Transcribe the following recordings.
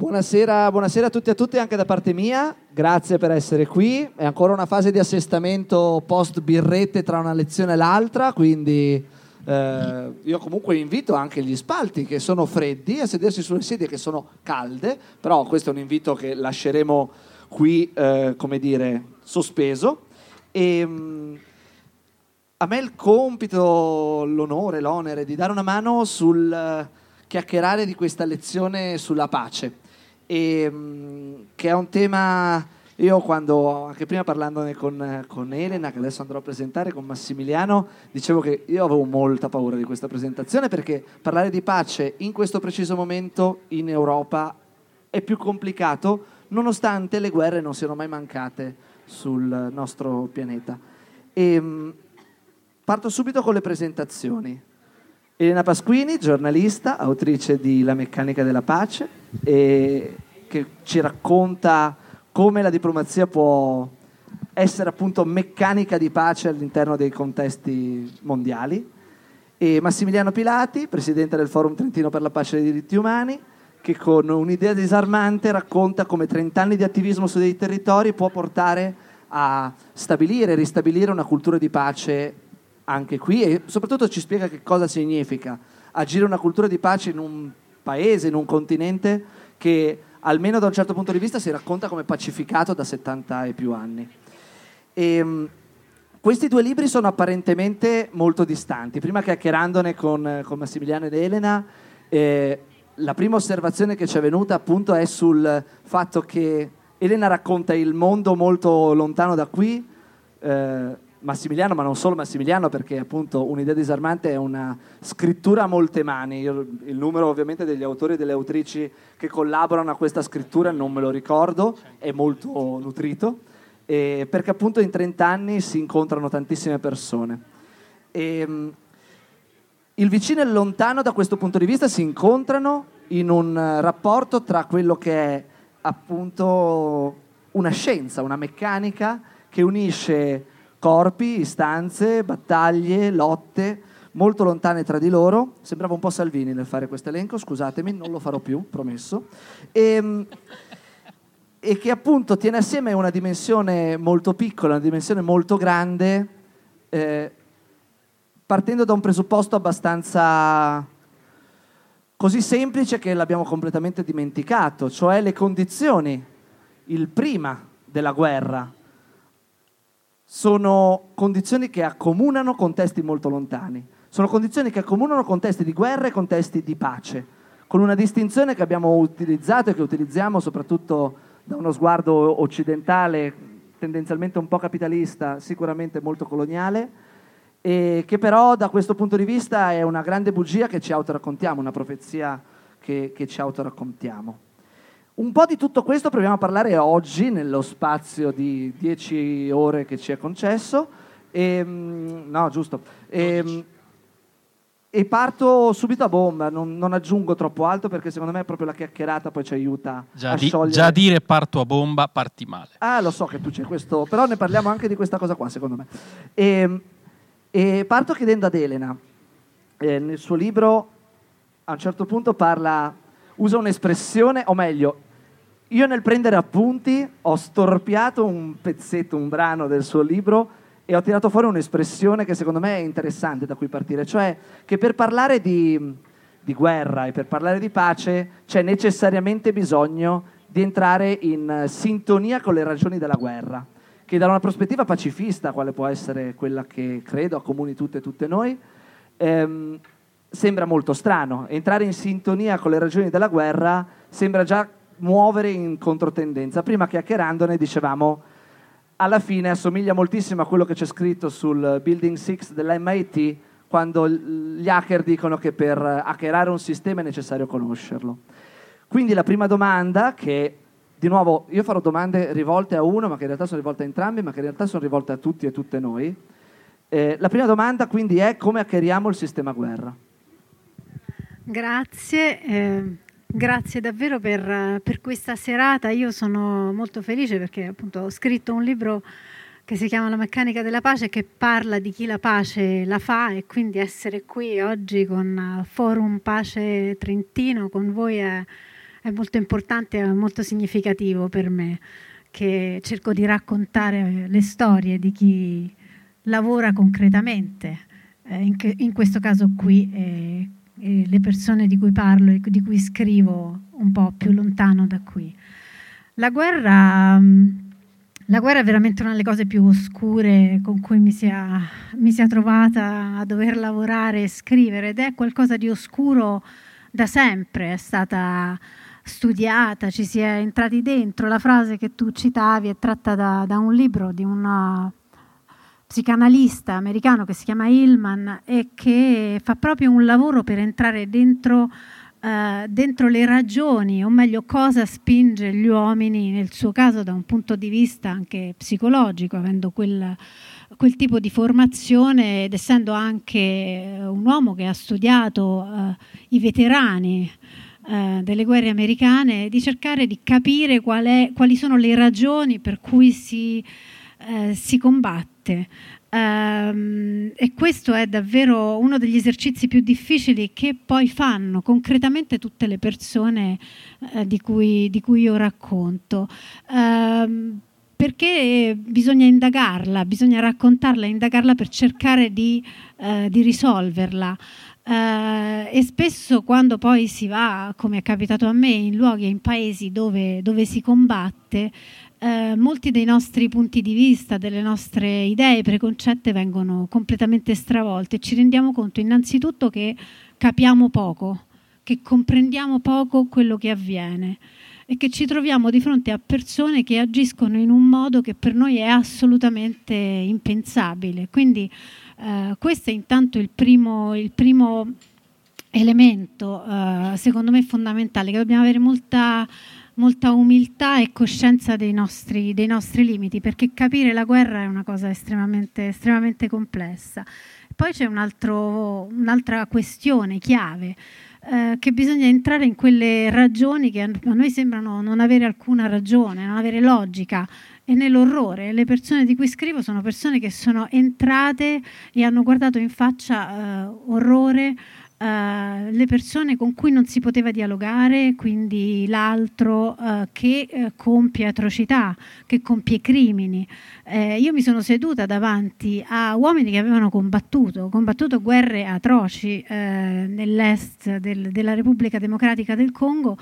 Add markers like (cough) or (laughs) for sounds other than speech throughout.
Buonasera, buonasera, a tutti e a tutte anche da parte mia, grazie per essere qui. È ancora una fase di assestamento post birrette tra una lezione e l'altra, quindi eh, io comunque invito anche gli spalti che sono freddi a sedersi sulle sedie che sono calde, però questo è un invito che lasceremo qui, eh, come dire, sospeso. E, mh, mm, a me il compito, l'onore, l'onere di dare una mano sul chiacchierare di questa lezione sulla pace e, mm, che è un tema, io quando, anche prima parlandone con, con, Elena, che adesso andrò a presentare, con Massimiliano, dicevo che io avevo molta paura di questa presentazione perché parlare di pace in questo preciso momento in Europa è più complicato, nonostante le guerre non siano mai mancate sul nostro pianeta. E, mm, parto subito con le presentazioni. Elena Pasquini, giornalista, autrice di La meccanica della pace, che ci racconta come la diplomazia può essere appunto meccanica di pace all'interno dei contesti mondiali. E Massimiliano Pilati, presidente del Forum Trentino per la pace e i diritti umani, che con un'idea disarmante racconta come 30 anni di attivismo su dei territori può portare a stabilire e ristabilire una cultura di pace anche qui e soprattutto ci spiega che cosa significa agire una cultura di pace in un paese, in un continente che almeno da un certo punto di vista si racconta come pacificato da 70 e più anni. E, ehm, questi due libri sono apparentemente molto distanti. Prima chiacchierandone con, con Massimiliano ed Elena, eh, la prima osservazione che ci è venuta appunto è sul fatto che Elena racconta il mondo molto lontano da qui, eh, Massimiliano, ma non solo Massimiliano, perché appunto un'idea disarmante è una scrittura a molte mani. Io, il numero ovviamente degli autori e delle autrici che collaborano a questa scrittura non me lo ricordo, è molto nutrito, eh, perché appunto in 30 anni si incontrano tantissime persone. E, ehm, il vicino e il lontano da questo punto di vista si incontrano in un rapporto tra quello che è appunto una scienza, una meccanica che unisce corpi, istanze, battaglie, lotte molto lontane tra di loro. Sembrava un po' Salvini nel fare questo elenco, scusatemi, non lo farò più, promesso. E, ehm, e che appunto tiene assieme una dimensione molto piccola, una dimensione molto grande, eh, partendo da un presupposto abbastanza così semplice che l'abbiamo completamente dimenticato, cioè le condizioni, il prima della guerra, sono condizioni che accomunano contesti molto lontani, sono condizioni che accomunano contesti di guerra e contesti di pace, con una distinzione che abbiamo utilizzato e che utilizziamo soprattutto da uno sguardo occidentale, tendenzialmente un po' capitalista, sicuramente molto coloniale, e che però da questo punto di vista è una grande bugia che ci autoraccontiamo, una profezia che, che ci autoraccontiamo. Un po' di tutto questo proviamo a parlare oggi nello spazio di 10 ore che ci è concesso. E, ehm, no, giusto. E, ehm, e, parto subito a bomba, non, non, aggiungo troppo alto perché secondo me proprio la chiacchierata poi ci aiuta già a di, sciogliere. Già dire parto a bomba, parti male. Ah, lo so che tu c'è questo, però ne parliamo anche di questa cosa qua secondo me. E, ehm, e parto chiedendo ad Elena, eh, nel suo libro a un certo punto parla, usa un'espressione, o meglio, io nel prendere appunti ho storpiato un pezzetto, un brano del suo libro e ho tirato fuori un'espressione che secondo me è interessante da cui partire, cioè che per parlare di, di guerra e per parlare di pace c'è necessariamente bisogno di entrare in sintonia con le ragioni della guerra, che da una prospettiva pacifista, quale può essere quella che credo accomuni tutte e tutte noi, ehm, sembra molto strano. Entrare in sintonia con le ragioni della guerra sembra già muovere in controtendenza. Prima chiacchierandone dicevamo, alla fine assomiglia moltissimo a quello che c'è scritto sul Building 6 dell'MIT, quando gli hacker dicono che per hackerare un sistema è necessario conoscerlo. Quindi la prima domanda, che di nuovo io farò domande rivolte a uno, ma che in realtà sono rivolte a entrambi, ma che in realtà sono rivolte a tutti e tutte noi. Eh, la prima domanda quindi è come hackeriamo il sistema guerra? Grazie. Eh, Grazie davvero per, per, questa serata. Io sono molto felice perché appunto ho scritto un libro che si chiama La meccanica della pace che parla di chi la pace la fa e quindi essere qui oggi con Forum Pace Trentino con voi è, è molto importante e molto significativo per me, che cerco di raccontare le storie di chi lavora concretamente, eh, in, in, questo caso qui, e, e le persone di cui parlo e di cui scrivo un po' più lontano da qui. La guerra, la guerra, è veramente una delle cose più oscure con cui mi sia, mi sia trovata a dover lavorare e scrivere ed è qualcosa di oscuro da sempre, è stata studiata, ci si è entrati dentro. La frase che tu citavi è tratta da, da un libro di un psicanalista americano che si chiama Hillman e che fa proprio un lavoro per entrare dentro, uh, dentro le ragioni, o meglio cosa spinge gli uomini, nel suo caso da un punto di vista anche psicologico, avendo quel, quel tipo di formazione ed essendo anche un uomo che ha studiato uh, i veterani uh, delle guerre americane, di cercare di capire qual è, quali sono le ragioni per cui si eh, si combatte. Um, e questo è davvero uno degli esercizi più difficili che poi fanno concretamente tutte le persone uh, di, cui, di, cui, io racconto. Um, perché bisogna indagarla, bisogna raccontarla, indagarla per cercare di, uh, di risolverla. Uh, e spesso quando poi si va, come è capitato a me, in luoghi e in paesi dove, dove si combatte, eh, molti dei nostri punti di vista, delle nostre idee preconcette vengono completamente stravolti e ci rendiamo conto innanzitutto che capiamo poco, che comprendiamo poco quello che avviene e che ci troviamo di fronte a persone che agiscono in un modo che per noi è assolutamente impensabile. Quindi eh, questo è intanto il primo, il primo elemento, eh, secondo me fondamentale, che dobbiamo avere molta molta umiltà e coscienza dei nostri, dei nostri, limiti, perché capire la guerra è una cosa estremamente, estremamente complessa. Poi c'è un altro, un'altra questione chiave, eh, che bisogna entrare in quelle ragioni che a noi sembrano non avere alcuna ragione, non avere logica, e nell'orrore. Le persone di cui scrivo sono persone che sono entrate e hanno guardato in faccia eh, orrore, Uh, le persone con cui non si poteva dialogare, quindi l'altro uh, che uh, compie atrocità, che compie crimini. Io mi sono seduta davanti a uomini che avevano combattuto, combattuto guerre atroci nell'est del, della Repubblica Democratica del Congo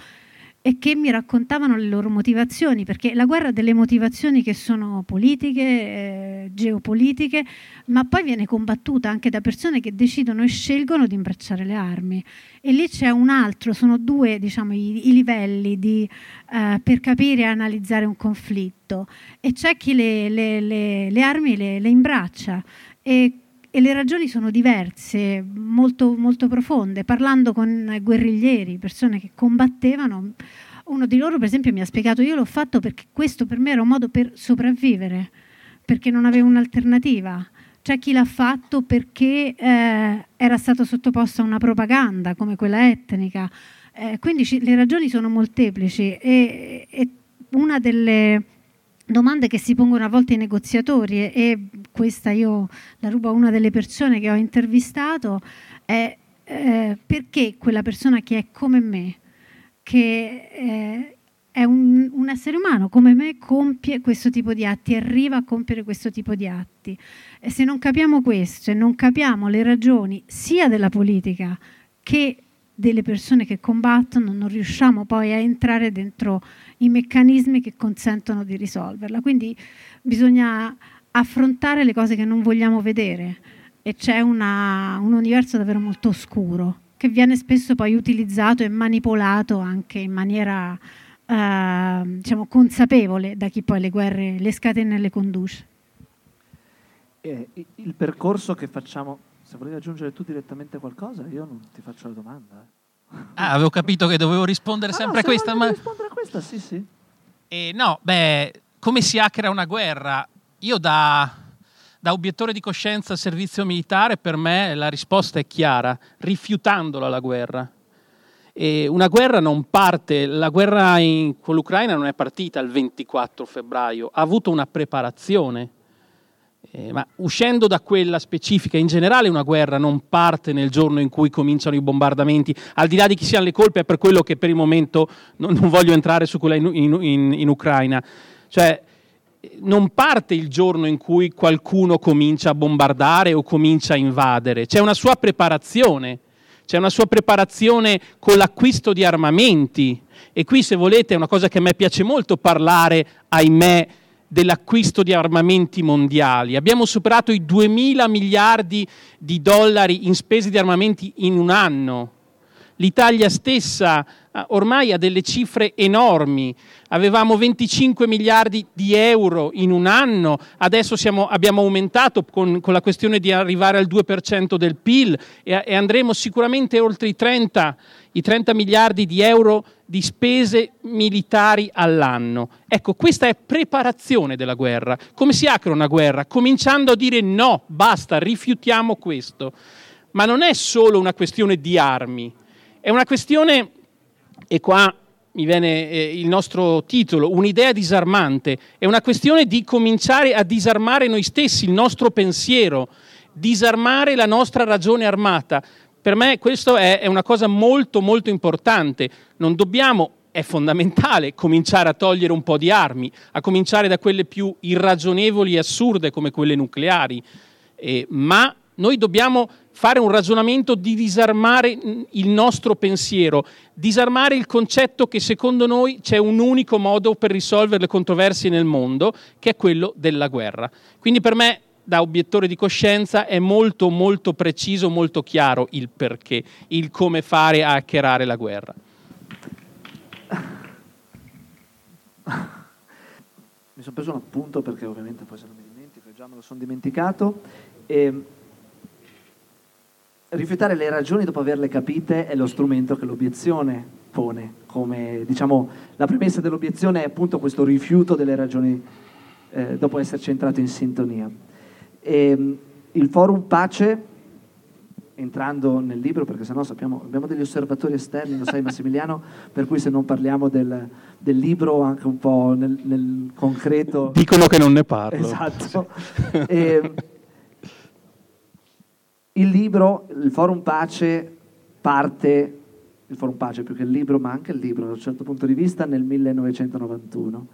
e che mi raccontavano le loro motivazioni, perché la guerra ha delle motivazioni che sono politiche, eh, geopolitiche, ma poi viene combattuta anche da persone che decidono e scelgono di imbracciare le armi. E lì c'è un altro, sono due diciamo, i, i livelli di, eh, per capire e analizzare un conflitto. E c'è chi le, le, le, le armi le, imbraccia. E e le ragioni sono diverse, molto, molto profonde. Parlando con guerriglieri, persone che combattevano, uno di loro per esempio mi ha spiegato io l'ho fatto perché questo per me era un modo per sopravvivere, perché non avevo un'alternativa. C'è chi l'ha fatto perché eh, era stato sottoposto a una propaganda come quella etnica. Eh, quindi ci, le ragioni sono molteplici e, e una delle domande che si pongono a volte i negoziatori e, questa io la rubo a una delle persone che ho intervistato è eh, perché quella persona che è come me, che eh, è un, un, essere umano come me, compie questo tipo di atti, arriva a compiere questo tipo di atti. E se non capiamo questo e non capiamo le ragioni sia della politica che delle persone che combattono, non riusciamo poi a entrare dentro i meccanismi che consentono di risolverla. Quindi bisogna affrontare le cose che non vogliamo vedere e c'è una, un universo davvero molto oscuro che viene spesso poi utilizzato e manipolato anche in maniera eh, diciamo, consapevole da chi poi le guerre le scatena e le conduce. Eh, il percorso che facciamo, se volevi aggiungere tu direttamente qualcosa, io non ti faccio la domanda. Eh. Ah, avevo capito che dovevo rispondere ah, sempre a questa. Ma rispondere a questa, sì, sì. Eh, no, beh, come si hackera una guerra? Io da, da obiettore di coscienza al servizio militare, per me la risposta è chiara, rifiutandola la guerra. E una guerra non parte, la guerra in, con l'Ucraina non è partita il 24 febbraio, ha avuto una preparazione Eh, ma uscendo da quella specifica, in generale una guerra non parte nel giorno in cui cominciano i bombardamenti, al di là di chi siano le colpe, è per quello che per il momento non, non voglio entrare su quella in, in, in, in Ucraina. Cioè, non parte il giorno in cui qualcuno comincia a bombardare o comincia a invadere, c'è una sua preparazione, c'è una sua preparazione con l'acquisto di armamenti e qui se volete è una cosa che a me piace molto parlare, ahimè, dell'acquisto di armamenti mondiali. Abbiamo superato i 2.000 miliardi di dollari in spese di armamenti in un anno. L'Italia stessa eh, ormai ha delle cifre enormi. Avevamo 25 miliardi di euro in un anno, adesso siamo, abbiamo aumentato con, con, la questione di arrivare al 2% del PIL e, e andremo sicuramente oltre i 30, i 30 miliardi di euro di spese militari all'anno. Ecco, questa è preparazione della guerra. Come si apre una guerra? Cominciando a dire no, basta, rifiutiamo questo. Ma non è solo una questione di armi, è una questione, e qua mi viene eh, il nostro titolo, un'idea disarmante, è una questione di cominciare a disarmare noi stessi, il nostro pensiero, disarmare la nostra ragione armata. Per me questo è, è una cosa molto molto importante. Non dobbiamo è fondamentale cominciare a togliere un po' di armi, a cominciare da quelle più irragionevoli e assurde come quelle nucleari, eh, ma noi dobbiamo fare un ragionamento di disarmare il nostro pensiero, disarmare il concetto che secondo noi c'è un unico modo per risolvere le controversie nel mondo, che è quello della guerra. Quindi per me, da obiettore di coscienza, è molto molto preciso, molto chiaro il perché, il come fare a hackerare la guerra. Mi sono preso un appunto perché ovviamente poi se non mi dimentico, già me lo sono dimenticato. E ehm, rifiutare le ragioni dopo averle capite è lo strumento che l'obiezione pone, come diciamo la premessa dell'obiezione è appunto questo rifiuto delle ragioni eh, dopo esserci entrato in sintonia. E, ehm, il forum pace, entrando nel libro, perché sennò sappiamo, abbiamo degli osservatori esterni, lo sai Massimiliano, (laughs) per cui se non parliamo del, del libro anche un po' nel, nel, concreto... Dicono che non ne parlo. Esatto. e, ehm, il libro, il Forum Pace, parte, il Forum Pace più che il libro, ma anche il libro da un certo punto di vista, nel 1991,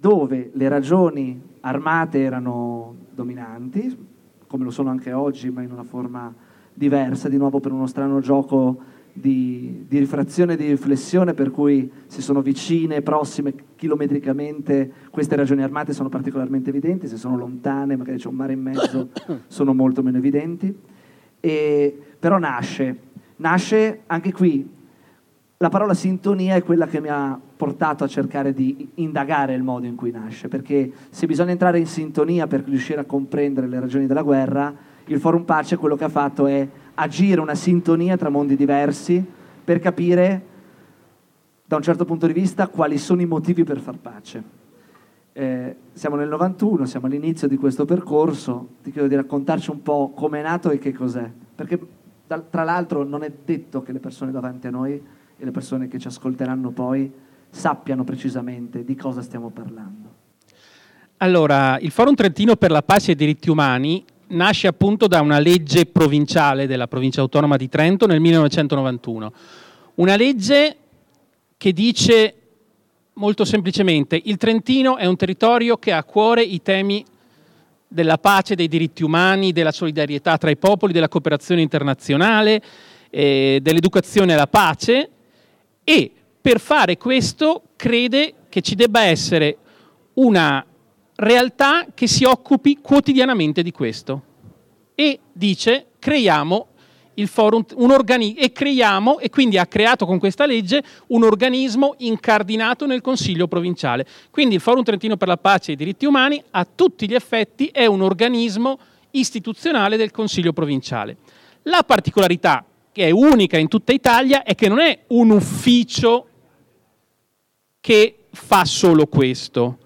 dove le ragioni armate erano dominanti, come lo sono anche oggi, ma in una forma diversa, di nuovo per uno strano gioco di, di rifrazione e di riflessione per cui se sono vicine, prossime, chilometricamente, queste ragioni armate sono particolarmente evidenti, se sono lontane, magari c'è un mare in mezzo, (coughs) sono molto meno evidenti. E, però nasce, nasce anche qui, la parola sintonia è quella che mi ha portato a cercare di indagare il modo in cui nasce, perché se bisogna entrare in sintonia per riuscire a comprendere le ragioni della guerra, il Forum Pace quello che ha fatto è agire una sintonia tra mondi diversi per capire da un certo punto di vista quali sono i motivi per far pace. Eh, siamo nel 91, siamo all'inizio di questo percorso, ti chiedo di raccontarci un po' come è nato e che cos'è, perché tra l'altro non è detto che le persone davanti a noi e le persone che ci ascolteranno poi sappiano precisamente di cosa stiamo parlando. Allora, il Forum Trentino per la Pace e i diritti umani nasce appunto da una legge provinciale della provincia autonoma di Trento nel 1991. Una legge che dice molto semplicemente il Trentino è un territorio che ha a cuore i temi della pace, dei diritti umani, della solidarietà tra i popoli, della cooperazione internazionale, eh, dell'educazione alla pace e per fare questo crede che ci debba essere una realtà che si occupi quotidianamente di questo. E dice, creiamo il forum, un organi- e creiamo, e quindi ha creato con questa legge, un organismo incardinato nel Consiglio provinciale. Quindi il Forum Trentino per la Pace e i diritti umani, a tutti gli effetti, è un organismo istituzionale del Consiglio provinciale. La particolarità, che è unica in tutta Italia, è che non è un ufficio che fa solo questo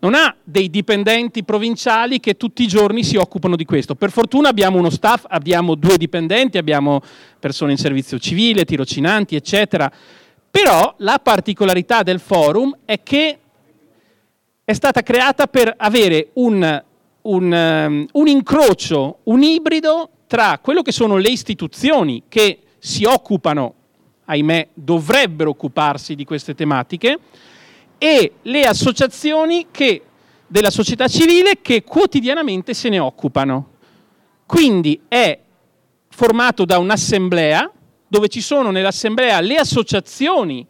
non ha dei dipendenti provinciali che tutti i giorni si occupano di questo. Per fortuna abbiamo uno staff, abbiamo due dipendenti, abbiamo persone in servizio civile, tirocinanti, eccetera. Però la particolarità del forum è che è stata creata per avere un un, um, un incrocio, un ibrido tra quello che sono le istituzioni che si occupano, ahimè, dovrebbero occuparsi di queste tematiche, e le associazioni che, della società civile che quotidianamente se ne occupano. Quindi è formato da un'assemblea dove ci sono nell'assemblea le associazioni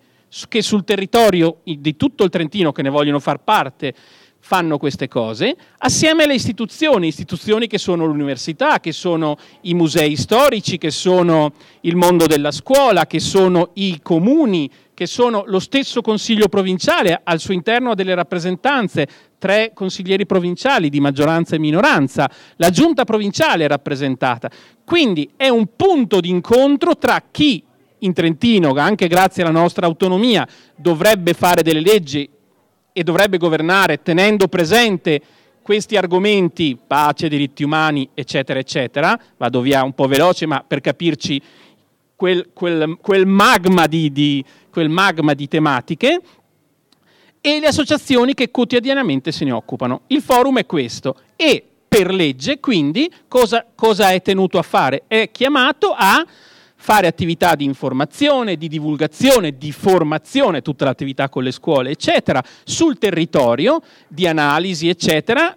che sul territorio di tutto il Trentino che ne vogliono far parte fanno queste cose, assieme alle istituzioni, istituzioni che sono l'università, che sono i musei storici, che sono il mondo della scuola, che sono i comuni, che sono lo stesso consiglio provinciale, al suo interno ha delle rappresentanze, tre consiglieri provinciali di maggioranza e minoranza, la giunta provinciale è rappresentata. Quindi è un punto di incontro tra chi in Trentino, anche grazie alla nostra autonomia, dovrebbe fare delle leggi e dovrebbe governare tenendo presente questi argomenti, pace, diritti umani, eccetera, eccetera, vado via un po' veloce, ma per capirci quel, quel, quel, magma, di, di, quel magma di tematiche, e le associazioni che quotidianamente se ne occupano. Il forum è questo e per legge, quindi, cosa, cosa è tenuto a fare? È chiamato a fare attività di informazione, di divulgazione, di formazione, tutta l'attività con le scuole, eccetera, sul territorio, di analisi, eccetera,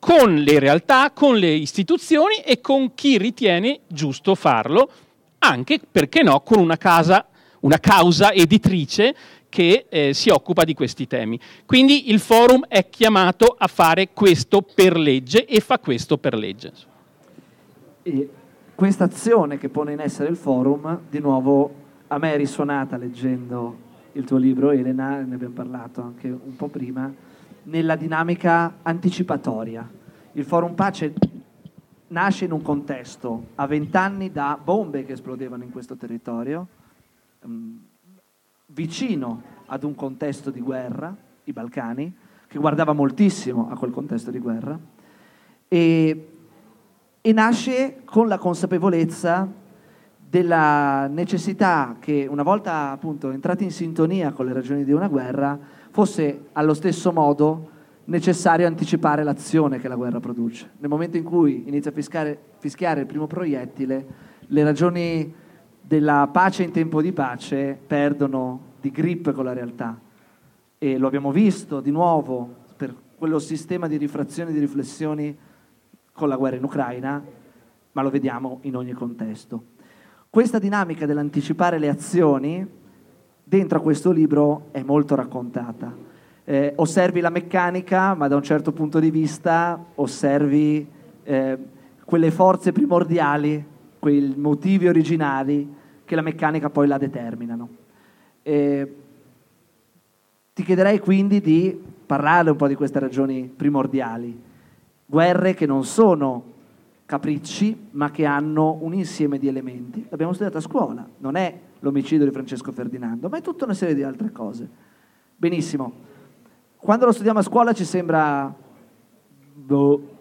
con le realtà, con le istituzioni e con chi ritiene giusto farlo, anche, perché no, con una, casa, una causa editrice che eh, si occupa di questi temi. Quindi il forum è chiamato a fare questo per legge e fa questo per legge. E questa azione che pone in essere il forum, di nuovo a me è risuonata leggendo il tuo libro, Elena, ne abbiamo parlato anche un po' prima, nella dinamica anticipatoria. Il forum pace nasce in un contesto a vent'anni da bombe che esplodevano in questo territorio, um, vicino ad un contesto di guerra, i Balcani, che guardava moltissimo a quel contesto di guerra, e e nasce con la consapevolezza della necessità che una volta appunto entrati in sintonia con le ragioni di una guerra fosse allo stesso modo necessario anticipare l'azione che la guerra produce. Nel momento in cui inizia a fischiare, fischiare il primo proiettile, le ragioni della pace in tempo di pace perdono di grip con la realtà. E lo abbiamo visto di nuovo per quello sistema di rifrazione e di riflessioni con la guerra in Ucraina, ma lo vediamo in ogni contesto. Questa dinamica dell'anticipare le azioni dentro a questo libro è molto raccontata. Eh, osservi la meccanica, ma da un certo punto di vista osservi eh, quelle forze primordiali, quei motivi originali che la meccanica poi la determinano. Eh, ti chiederei quindi di parlare un po' di queste ragioni primordiali guerre che non sono capricci, ma che hanno un insieme di elementi. L'abbiamo studiato a scuola, non è l'omicidio di Francesco Ferdinando, ma è tutta una serie di altre cose. Benissimo. Quando lo studiamo a scuola ci sembra boh,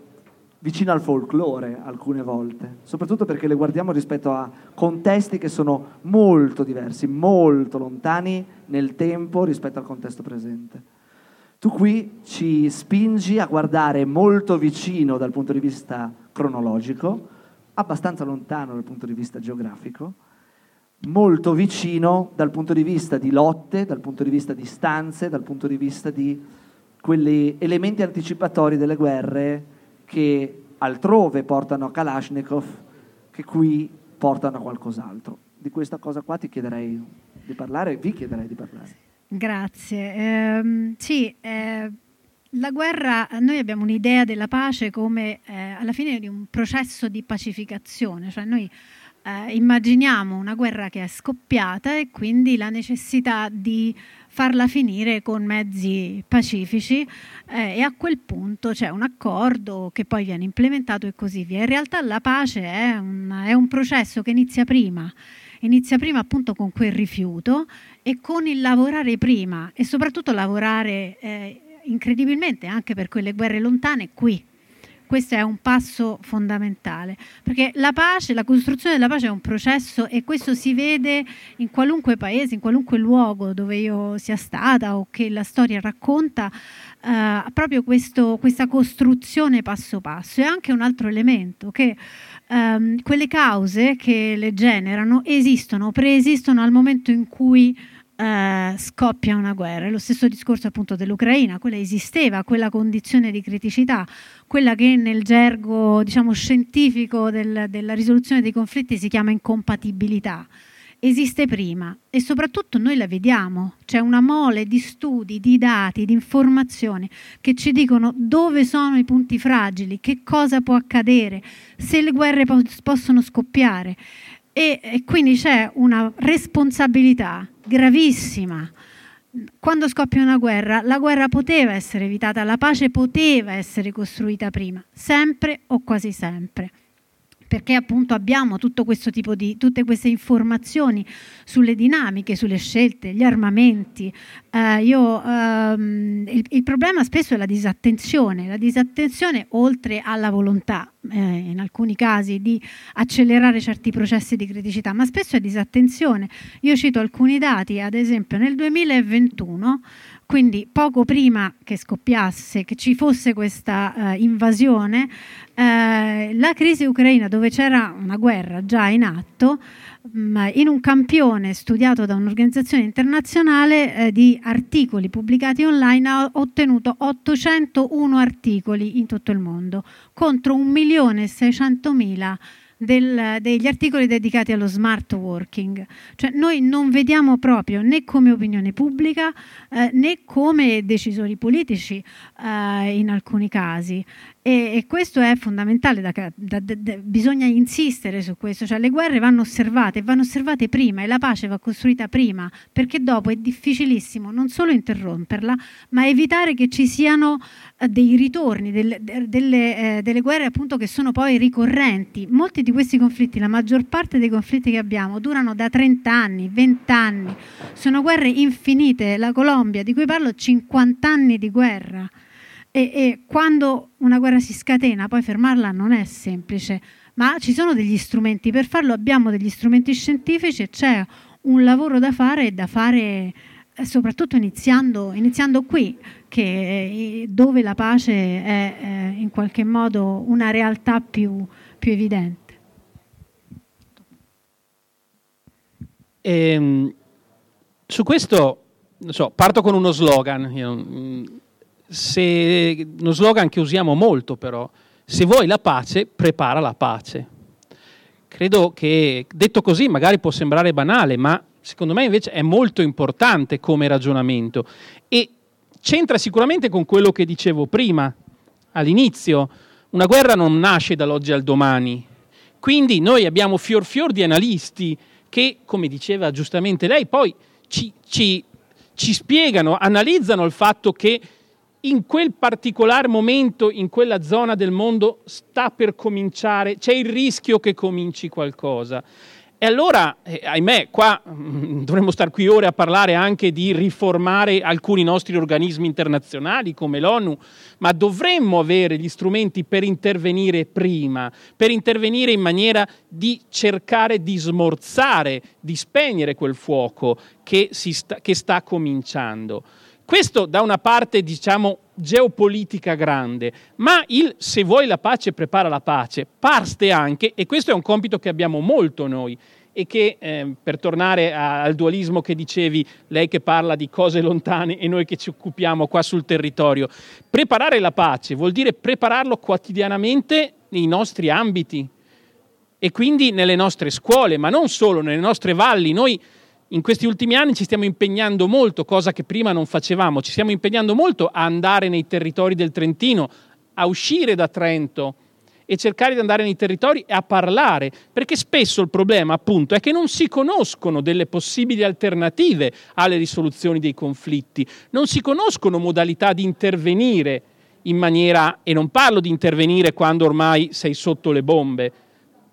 vicino al folklore alcune volte, soprattutto perché le guardiamo rispetto a contesti che sono molto diversi, molto lontani nel tempo rispetto al contesto presente. Tu qui ci spingi a guardare molto vicino dal punto di vista cronologico, abbastanza lontano dal punto di vista geografico, molto vicino dal punto di vista di lotte, dal punto di vista di stanze, dal punto di vista di quegli elementi anticipatori delle guerre che altrove portano a Kalashnikov, che qui portano a qualcos'altro. Di questa cosa qua ti chiederei di parlare, vi chiederei di parlare. Grazie. Eh, sì, eh, la guerra, noi abbiamo un'idea della pace come eh, alla fine di un processo di pacificazione, cioè noi eh, immaginiamo una guerra che è scoppiata e quindi la necessità di farla finire con mezzi pacifici eh, e a quel punto c'è un accordo che poi viene implementato e così via. In realtà la pace è un, è un processo che inizia prima inizia prima appunto con quel rifiuto e con il lavorare prima e soprattutto lavorare eh, incredibilmente anche per quelle guerre lontane qui, questo è un passo fondamentale, perché la pace, la costruzione della pace è un processo e questo si vede in qualunque paese, in qualunque luogo dove io sia stata o che la storia racconta, eh, proprio questo, questa costruzione passo passo. E anche un altro elemento che ehm, quelle cause che le generano esistono, preesistono al momento in cui eh, scoppia una guerra. È lo stesso discorso appunto dell'Ucraina, quella esisteva, quella condizione di criticità, quella che nel gergo diciamo, scientifico del, della risoluzione dei conflitti si chiama incompatibilità. Esiste prima e soprattutto noi la vediamo, c'è una mole di studi, di dati, di informazioni che ci dicono dove sono i punti fragili, che cosa può accadere, se le guerre po- possono scoppiare e, e quindi c'è una responsabilità gravissima. Quando scoppia una guerra, la guerra poteva essere evitata, la pace poteva essere costruita prima, sempre o quasi sempre perché appunto abbiamo tutto questo tipo di, tutte queste informazioni sulle dinamiche, sulle scelte, gli armamenti. Eh, io, ehm, il, il, problema spesso è la disattenzione, la disattenzione oltre alla volontà, eh, in alcuni casi, di accelerare certi processi di criticità, ma spesso è disattenzione. Io cito alcuni dati, ad esempio nel 2021 quindi poco prima che scoppiasse, che ci fosse questa uh, invasione, uh, la crisi ucraina, dove c'era una guerra già in atto, um, in un campione studiato da un'organizzazione internazionale uh, di articoli pubblicati online ha ottenuto 801 articoli in tutto il mondo contro 1.600.000 del, degli articoli dedicati allo smart working. Cioè noi non vediamo proprio né come opinione pubblica eh, né come decisori politici eh, in alcuni casi. E, e, questo è fondamentale, da, da, da, bisogna insistere su questo, cioè le guerre vanno osservate, vanno osservate prima e la pace va costruita prima, perché dopo è difficilissimo non solo interromperla, ma evitare che ci siano eh, dei ritorni, delle, delle, eh, delle guerre appunto che sono poi ricorrenti. Molti di questi conflitti, la maggior parte dei conflitti che abbiamo, durano da 30 anni, 20 anni, sono guerre infinite. La Colombia, di cui parlo, 50 anni di guerra. E, e quando una guerra si scatena, poi fermarla non è semplice, ma ci sono degli strumenti per farlo, abbiamo degli strumenti scientifici e c'è un lavoro da fare e da fare eh, soprattutto iniziando, iniziando qui, che, eh, dove la pace è, è, in qualche modo una realtà più, più evidente. E, ehm, su questo so, parto con uno slogan. Io, mm, se, uno slogan che usiamo molto però, se vuoi la pace, prepara la pace. Credo che detto così magari può sembrare banale, ma secondo me invece è molto importante come ragionamento e c'entra sicuramente con quello che dicevo prima, all'inizio. Una guerra non nasce dall'oggi al domani, quindi noi abbiamo fior fior di analisti che, come diceva giustamente lei, poi ci, ci, ci spiegano, analizzano il fatto che in quel particolare momento, in quella zona del mondo, sta per cominciare, c'è il rischio che cominci qualcosa. E allora, eh, ahimè, qua mm, dovremmo stare qui ore a parlare anche di riformare alcuni nostri organismi internazionali come l'ONU, ma dovremmo avere gli strumenti per intervenire prima, per intervenire in maniera di cercare di smorzare, di spegnere quel fuoco che, sta, che sta cominciando. Questo da una parte, diciamo, geopolitica grande, ma il se vuoi la pace prepara la pace parte anche, e questo è un compito che abbiamo molto noi, e che eh, per tornare a, al dualismo che dicevi, lei che parla di cose lontane e noi che ci occupiamo qua sul territorio, preparare la pace vuol dire prepararlo quotidianamente nei nostri ambiti e quindi nelle nostre scuole, ma non solo, nelle nostre valli. Noi in questi ultimi anni ci stiamo impegnando molto, cosa che prima non facevamo, ci stiamo impegnando molto a andare nei territori del Trentino, a uscire da Trento e cercare di andare nei territori e a parlare, perché spesso il problema appunto è che non si conoscono delle possibili alternative alle risoluzioni dei conflitti, non si conoscono modalità di intervenire in maniera, e non parlo di intervenire quando ormai sei sotto le bombe,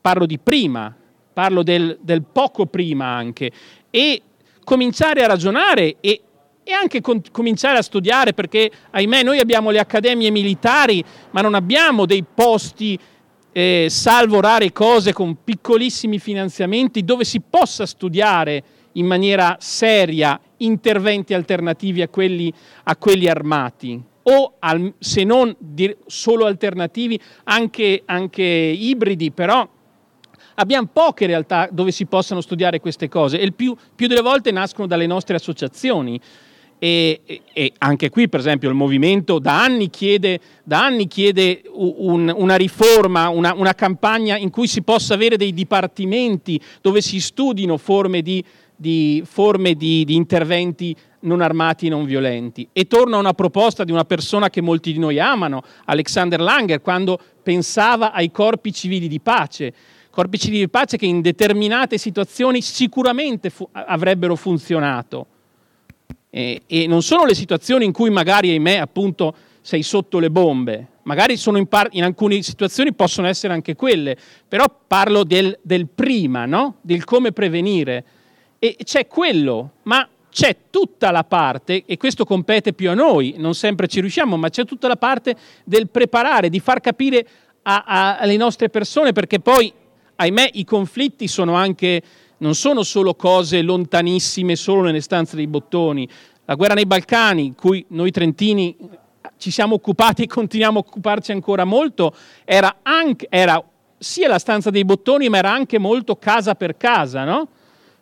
parlo di prima, parlo del, del poco prima anche, e cominciare a ragionare e e anche con- cominciare a studiare perché ahimè noi abbiamo le accademie militari ma non abbiamo dei posti eh, salvo rare cose con piccolissimi finanziamenti dove si possa studiare in maniera seria interventi alternativi a quelli, a quelli armati. O al, se non solo alternativi anche, anche ibridi però abbiamo poche realtà dove si possano studiare queste cose e il più, più delle volte nascono dalle nostre associazioni. E, e, e, anche qui, per esempio, il movimento da anni chiede, da anni chiede un, una riforma, una, una, campagna in cui si possa avere dei dipartimenti dove si studino forme di, di, forme di, di interventi non armati e non violenti. E torna una proposta di una persona che molti di noi amano, Alexander Langer, quando pensava ai corpi civili di pace corpi civili di pace che in determinate situazioni sicuramente fu- avrebbero funzionato. E, e, non sono le situazioni in cui magari, ahimè, appunto, sei sotto le bombe, magari in, par- in, alcune situazioni possono essere anche quelle, però parlo del, del prima, no? del come prevenire. E c'è quello, ma c'è tutta la parte, e questo compete più a noi, non sempre ci riusciamo, ma c'è tutta la parte del preparare, di far capire a, a, alle nostre persone, perché poi ahimè i conflitti sono anche, non sono solo cose lontanissime, solo nelle stanze dei bottoni. La guerra nei Balcani, in cui noi trentini ci siamo occupati e continuiamo a occuparci ancora molto, era, anche, era sia la stanza dei bottoni, ma era anche molto casa per casa, no?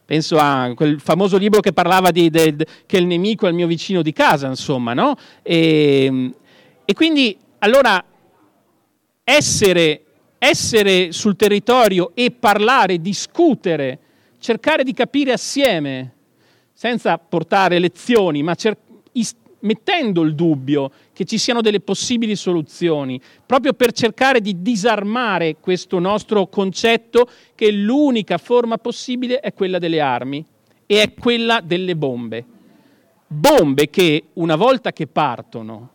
Penso a quel famoso libro che parlava di, de, de, che il nemico è il mio vicino di casa, insomma, no? E, e quindi, allora, essere essere sul territorio e parlare, discutere, cercare di capire assieme, senza portare lezioni, ma cer- ist- mettendo il dubbio che ci siano delle possibili soluzioni, proprio per cercare di disarmare questo nostro concetto che l'unica forma possibile è quella delle armi e è quella delle bombe. Bombe che una volta che partono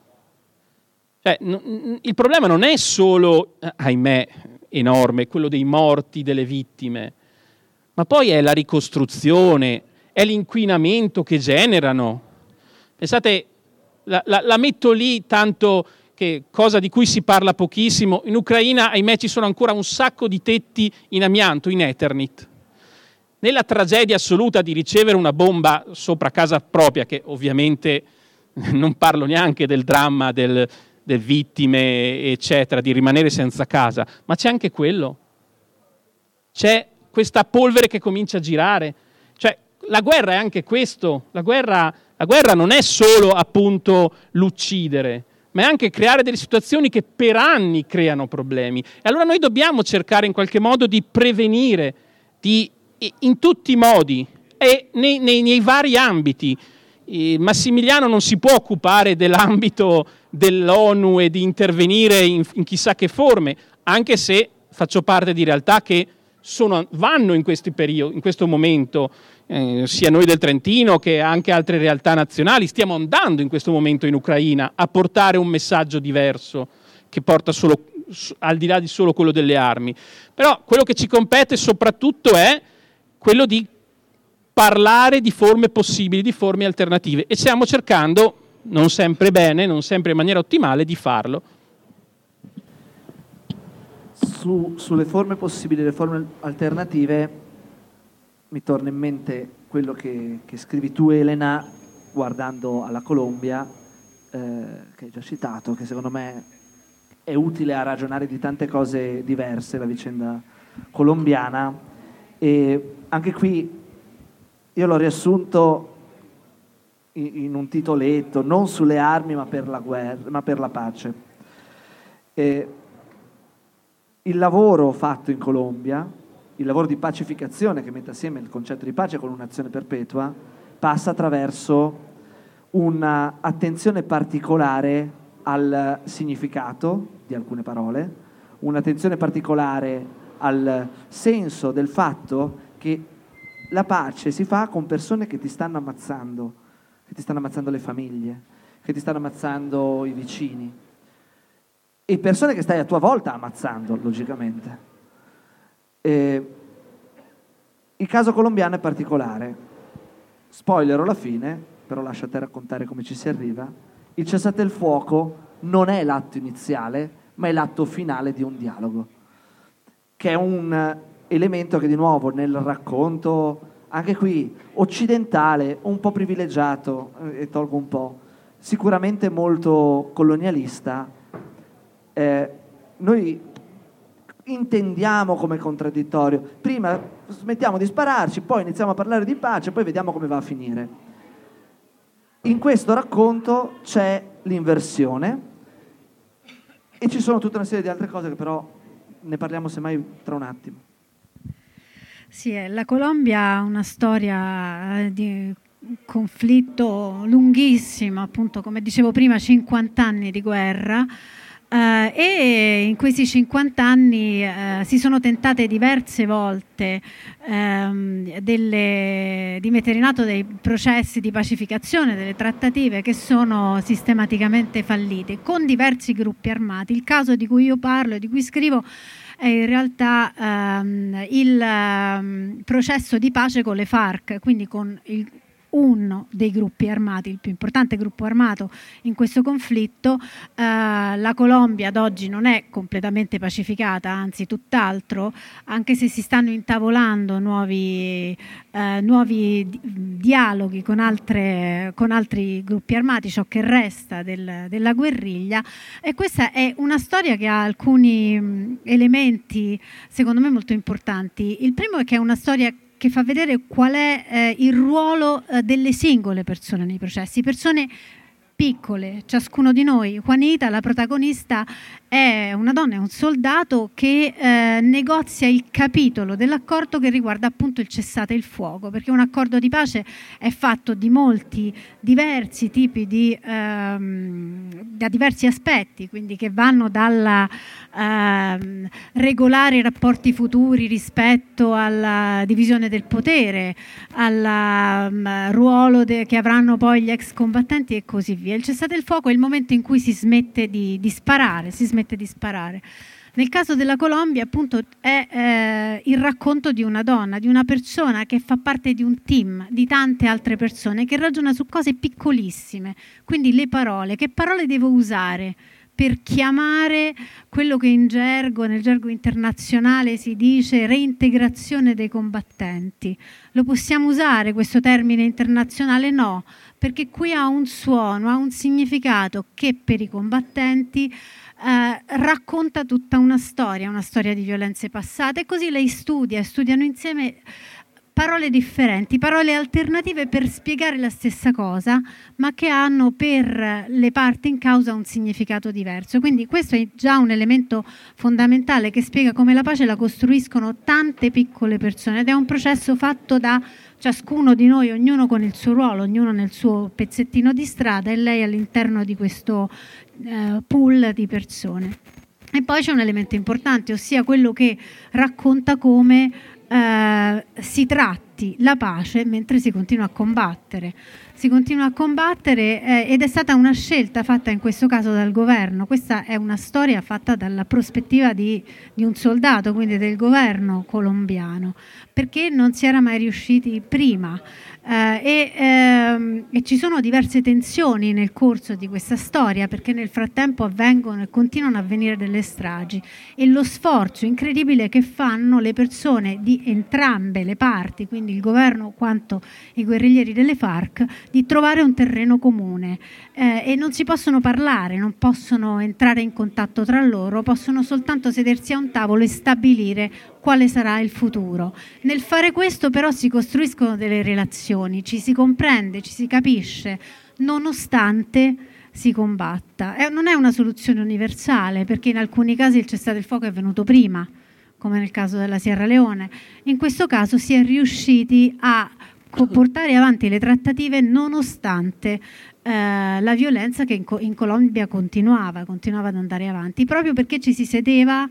cioè, n- il problema non è solo, eh, ahimè, enorme, quello dei morti, delle vittime, ma poi è la ricostruzione, è l'inquinamento che generano. Pensate, la, la, la metto lì tanto che cosa di cui si parla pochissimo, in Ucraina, ahimè, ci sono ancora un sacco di tetti in amianto, in Eternit. Nella tragedia assoluta di ricevere una bomba sopra casa propria, che ovviamente (laughs) non parlo neanche del dramma del, vittime, eccetera, di rimanere senza casa, ma c'è anche quello. C'è questa polvere che comincia a girare. Cioè, la guerra è anche questo. La guerra, la guerra non è solo appunto l'uccidere, ma è anche creare delle situazioni che per anni creano problemi. E allora noi dobbiamo cercare in qualche modo di prevenire di, in tutti i modi e nei, nei, nei vari ambiti. E Massimiliano non si può occupare dell'ambito dell'ONU e di intervenire in, in chissà che forme, anche se faccio parte di realtà che sono, vanno in, periodi, in, questo momento, eh, sia noi del Trentino che anche altre realtà nazionali, stiamo andando in questo momento in Ucraina a portare un messaggio diverso che porta solo, al di là di solo quello delle armi. Però quello che ci compete soprattutto è quello di parlare di forme possibili, di forme alternative e stiamo cercando non sempre bene, non sempre in maniera ottimale, di farlo. Su, sulle forme possibili, le forme alternative, mi torna in mente quello che, che scrivi tu Elena guardando alla Colombia, eh, che hai già citato, che secondo me è utile a ragionare di tante cose diverse, la vicenda colombiana. E anche qui io l'ho riassunto in un titoletto, non sulle armi ma per la, guerra, ma per la pace. E il lavoro fatto in Colombia, il lavoro di pacificazione che mette assieme il concetto di pace con un'azione perpetua, passa attraverso un'attenzione particolare al significato di alcune parole, un'attenzione particolare al senso del fatto che la pace si fa con persone che ti stanno ammazzando ti stanno ammazzando le famiglie, che ti stanno ammazzando i vicini e persone che stai a tua volta ammazzando, logicamente. E il caso colombiano è particolare. Spoiler alla fine, però lascio a te raccontare come ci si arriva, il cessate il fuoco non è l'atto iniziale, ma è l'atto finale di un dialogo, che è un elemento che di nuovo nel racconto, anche qui, occidentale, un po' privilegiato, eh, e tolgo un po', sicuramente molto colonialista, eh, noi intendiamo come contraddittorio. Prima smettiamo di spararci, poi iniziamo a parlare di pace, poi vediamo come va a finire. In questo racconto c'è l'inversione e ci sono tutta una serie di altre cose che però ne parliamo semmai tra un attimo. Sì, eh, la Colombia ha una storia eh, di conflitto lunghissimo, appunto come dicevo prima, 50 anni di guerra Uh, e in questi 50 anni uh, si sono tentate diverse volte um, delle, di mettere in atto dei processi di pacificazione, delle trattative che sono sistematicamente fallite con diversi gruppi armati. Il caso di cui io parlo e di cui scrivo in realtà um, il um, processo di pace con le FARC, quindi con il uno dei gruppi armati, il più importante gruppo armato in questo conflitto. Eh, la Colombia ad oggi non è completamente pacificata, anzi tutt'altro, anche se si stanno intavolando nuovi, eh, nuovi dialoghi con, altre, con, altri gruppi armati, ciò che resta del, della guerriglia. E questa è una storia che ha alcuni elementi, secondo me, molto importanti. Il primo è che è una storia che fa vedere qual è eh, il ruolo eh, delle singole persone nei processi, persone piccole, ciascuno di noi. Juanita, la protagonista, è una donna, è un soldato che eh, negozia il capitolo dell'accordo che riguarda appunto il cessate il fuoco, perché un accordo di pace è fatto di molti diversi tipi di, ehm, da diversi aspetti, quindi che vanno dalla ehm, regolare i rapporti futuri rispetto alla divisione del potere, al um, ruolo de- che avranno poi gli ex combattenti e così via. Il cessate il fuoco è il momento in cui si smette di, di sparare, si smette di sparare. Nel caso della Colombia, appunto, è eh, il racconto di una donna, di una persona che fa parte di un team, di tante altre persone, che ragiona su cose piccolissime. Quindi le parole, che parole devo usare per chiamare quello che in gergo, nel gergo internazionale si dice reintegrazione dei combattenti. Lo possiamo usare questo termine internazionale? No, perché qui ha un suono, ha un significato che per i combattenti eh, racconta tutta una storia, una storia di violenze passate e così lei studia, studiano insieme parole differenti, parole alternative per spiegare la stessa cosa, ma che hanno per le parti in causa un significato diverso. Quindi questo è già un elemento fondamentale che spiega come la pace la costruiscono tante piccole persone ed è un processo fatto da ciascuno di noi, ognuno con il suo ruolo, ognuno nel suo pezzettino di strada e lei all'interno di questo eh, pool di persone. E poi c'è un elemento importante, ossia quello che racconta come eh, si tratti la pace mentre si continua a combattere. Si continua a combattere eh, ed è stata una scelta fatta in questo caso dal governo. Questa è una storia fatta dalla prospettiva di, di un soldato, quindi del governo colombiano, perché non si era mai riusciti prima. Uh, e, ehm, e, ci sono diverse tensioni nel corso di questa storia perché nel frattempo avvengono e continuano a avvenire delle stragi. E lo sforzo incredibile che fanno le persone di entrambe le parti, quindi il governo quanto i guerriglieri delle FARC, di trovare un terreno comune. Eh, e non si possono parlare, non possono entrare in contatto tra loro, possono soltanto sedersi a un tavolo e stabilire quale sarà il futuro. Nel fare questo però si costruiscono delle relazioni, ci si comprende, ci si capisce, nonostante si combatta. Eh, non è una soluzione universale, perché in alcuni casi il cessate il fuoco è venuto prima, come nel caso della Sierra Leone. In questo caso si è riusciti a portare avanti le trattative nonostante eh, la violenza che in, in, Colombia continuava, continuava ad andare avanti, proprio perché ci si sedeva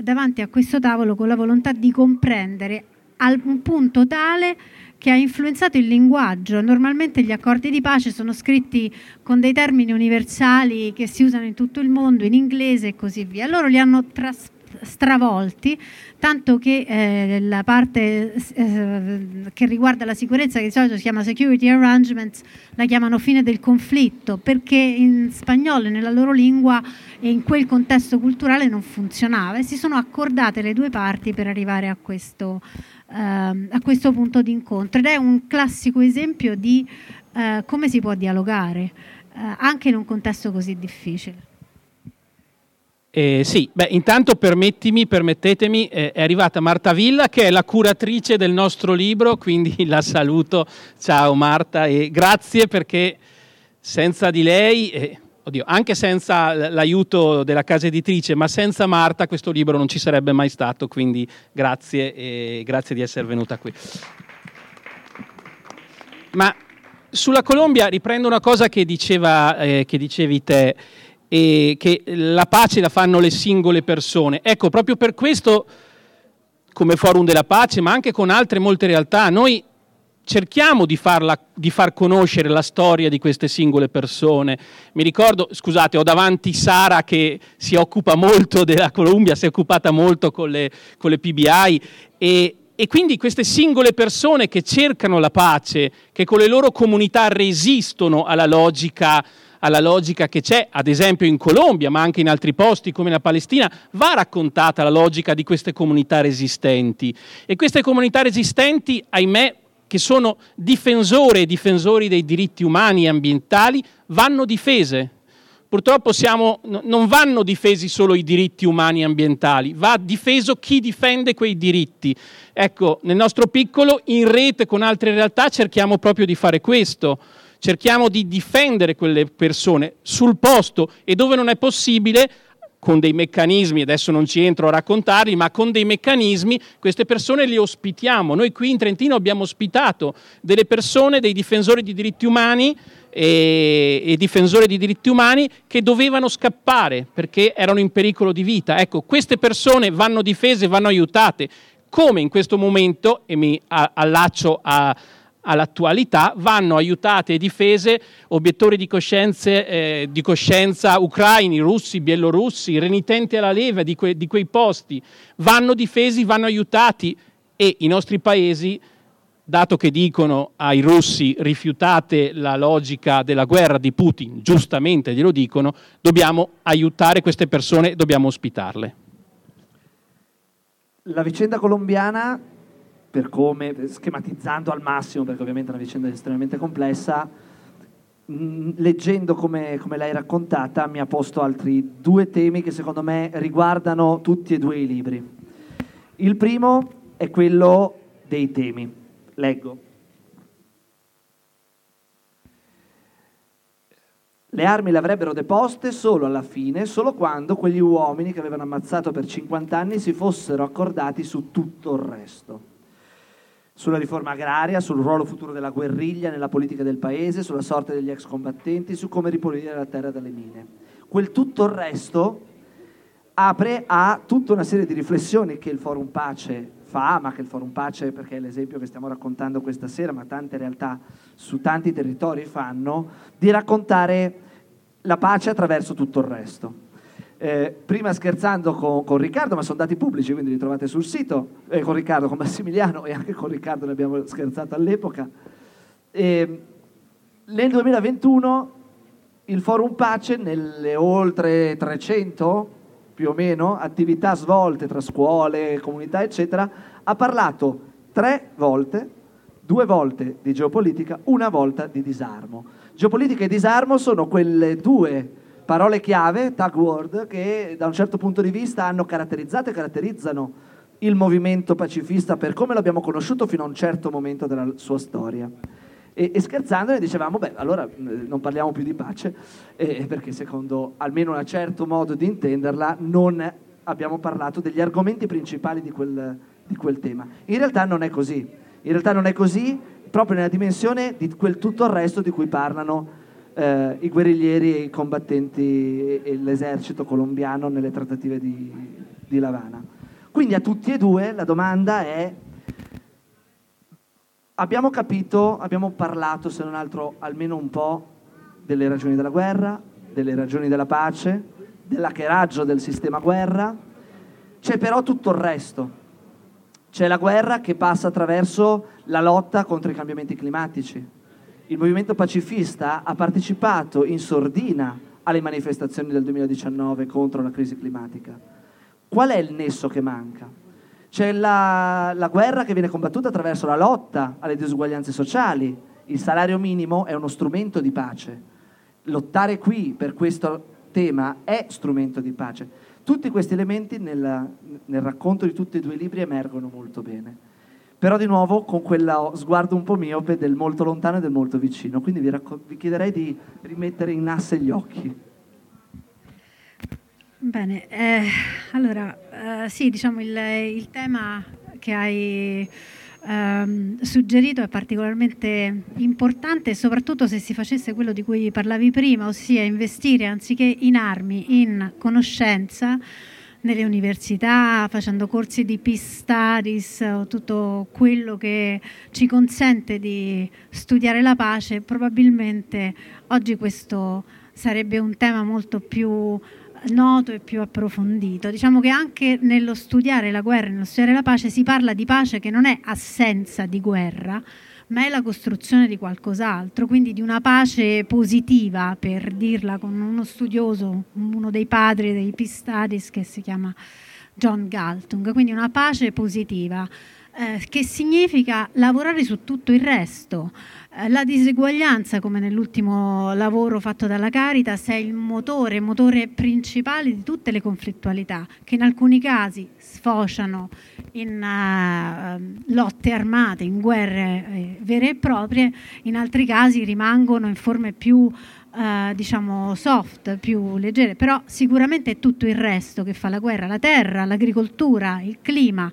davanti a questo tavolo con la volontà di comprendere al un punto tale che ha influenzato il linguaggio. Normalmente gli accordi di pace sono scritti con dei termini universali che si usano in tutto il mondo, in inglese e così via. Loro li hanno tras- stravolti, tanto che eh, la parte eh, che riguarda la sicurezza, che di solito si chiama security arrangements, la chiamano fine del conflitto, perché in spagnolo, nella loro lingua e in quel contesto culturale non funzionava e si sono accordate le due parti per arrivare a questo, eh, a questo punto di incontro. Ed è un classico esempio di eh, come si può dialogare eh, anche in un contesto così difficile. Eh, sì, beh, intanto permettimi, permettetemi, eh, è arrivata Marta Villa che è la curatrice del nostro libro, quindi (laughs) la saluto. Ciao Marta e grazie perché senza di lei, eh, oddio, anche senza l'aiuto della casa editrice, ma senza Marta questo libro non ci sarebbe mai stato, quindi grazie e grazie di essere venuta qui. Ma sulla Colombia riprendo una cosa che, diceva, eh, che dicevi te e che la pace la fanno le singole persone. Ecco, proprio per questo, come Forum della Pace, ma anche con altre molte realtà, noi cerchiamo di, farla, di far conoscere la storia di queste singole persone. Mi ricordo, scusate, ho davanti Sara che si occupa molto della Columbia, si è occupata molto con le, con le PBI e, e quindi queste singole persone che cercano la pace, che con le loro comunità resistono alla logica alla logica che c'è, ad esempio in Colombia, ma anche in altri posti come la Palestina, va raccontata la logica di queste comunità resistenti. E queste comunità resistenti, ahimè, che sono difensore e difensori dei diritti umani e ambientali, vanno difese. Purtroppo siamo, non vanno difesi solo i diritti umani e ambientali, va difeso chi difende quei diritti. Ecco, nel nostro piccolo, in rete con altre realtà, cerchiamo proprio di fare questo cerchiamo di difendere quelle persone sul posto e dove non è possibile con dei meccanismi, adesso non ci entro a raccontarli, ma con dei meccanismi queste persone le ospitiamo. Noi qui in Trentino abbiamo ospitato delle persone, dei difensori di diritti umani e, e difensori di diritti umani che dovevano scappare perché erano in pericolo di vita. Ecco, queste persone vanno difese, vanno aiutate. Come in questo momento, e mi allaccio a, all'attualità, vanno aiutate e difese obiettori di, eh, di, coscienza ucraini, russi, bielorussi, renitenti alla leva di, que, di quei posti, vanno difesi, vanno aiutati e i nostri paesi, dato che dicono ai russi rifiutate la logica della guerra di Putin, giustamente glielo dicono, dobbiamo aiutare queste persone, dobbiamo ospitarle. La vicenda colombiana per come, schematizzando al massimo, perché ovviamente è una vicenda estremamente complessa, mm, leggendo come, come l'hai raccontata mi ha posto altri due temi che secondo me riguardano tutti e due i libri. Il primo è quello dei temi. Leggo. Le armi le avrebbero deposte solo alla fine, solo quando quegli uomini che avevano ammazzato per 50 anni si fossero accordati su tutto il resto sulla riforma agraria, sul ruolo futuro della guerriglia nella politica del paese, sulla sorte degli ex combattenti, su come ripulire la terra dalle mine. Quel tutto il resto apre a tutta una serie di riflessioni che il Forum Pace fa, ma che il Forum Pace, perché è l'esempio che stiamo raccontando questa sera, ma tante realtà su tanti territori fanno, di raccontare la pace attraverso tutto il resto. Eh, prima scherzando con, con, Riccardo, ma sono dati pubblici, quindi li trovate sul sito, eh, con Riccardo, con Massimiliano e anche con Riccardo ne abbiamo scherzato all'epoca. Eh, nel 2021 il Forum Pace, nelle oltre 300 più o meno attività svolte tra scuole, comunità, eccetera, ha parlato tre volte, due volte di geopolitica, una volta di disarmo. Geopolitica e disarmo sono quelle due parole chiave, tag word, che da un certo punto di vista hanno caratterizzato e caratterizzano il movimento pacifista per come l'abbiamo conosciuto fino a un certo momento della sua storia. E, e scherzando ne dicevamo, beh, allora non parliamo più di pace, eh, perché secondo almeno un certo modo di intenderla non abbiamo parlato degli argomenti principali di quel, di quel tema. In realtà non è così, in realtà non è così proprio nella dimensione di quel tutto il resto di cui parlano eh, i guerriglieri e i combattenti e, l'esercito colombiano nelle trattative di, di Lavana. Quindi a tutti e due la domanda è, abbiamo capito, abbiamo parlato se non altro almeno un po' delle ragioni della guerra, delle ragioni della pace, dell'hackeraggio del sistema guerra, C'è però tutto il resto. C'è la guerra che passa attraverso la lotta contro i cambiamenti climatici. Il movimento pacifista ha partecipato in sordina alle manifestazioni del 2019 contro la crisi climatica. Qual è il nesso che manca? C'è la, la guerra che viene combattuta attraverso la lotta alle disuguaglianze sociali. Il salario minimo è uno strumento di pace. Lottare qui per questo tema è strumento di pace. Tutti questi elementi nel, nel racconto di tutti e due i libri emergono molto bene. Però di nuovo con quello sguardo un po' miope del molto lontano e del molto vicino. Quindi vi, racco- vi chiederei di rimettere in asse gli occhi. Bene, eh, allora, eh, sì, diciamo il, il, tema che hai ehm, suggerito è particolarmente importante, soprattutto se si facesse quello di cui parlavi prima, ossia investire anziché in armi, in conoscenza nelle università, facendo corsi di peace studies o tutto quello che ci consente di studiare la pace, probabilmente oggi questo sarebbe un tema molto più noto e più approfondito. Diciamo che anche nello studiare la guerra, nello studiare la pace, si parla di pace che non è assenza di guerra, ma è la costruzione di qualcos'altro, quindi di una pace positiva, per dirla con uno studioso, uno dei padri dei Peace Studies che si chiama John Galtung, quindi una pace positiva. Eh, che significa lavorare su tutto il resto. Eh, la diseguaglianza, come nell'ultimo lavoro fatto dalla Caritas, è il motore, motore principale di tutte le conflittualità, che in alcuni casi sfociano in uh, lotte armate, in guerre eh, vere e proprie, in altri casi rimangono in forme più Uh, diciamo soft, più leggere, però sicuramente è tutto il resto che fa la guerra, la terra, l'agricoltura, il clima,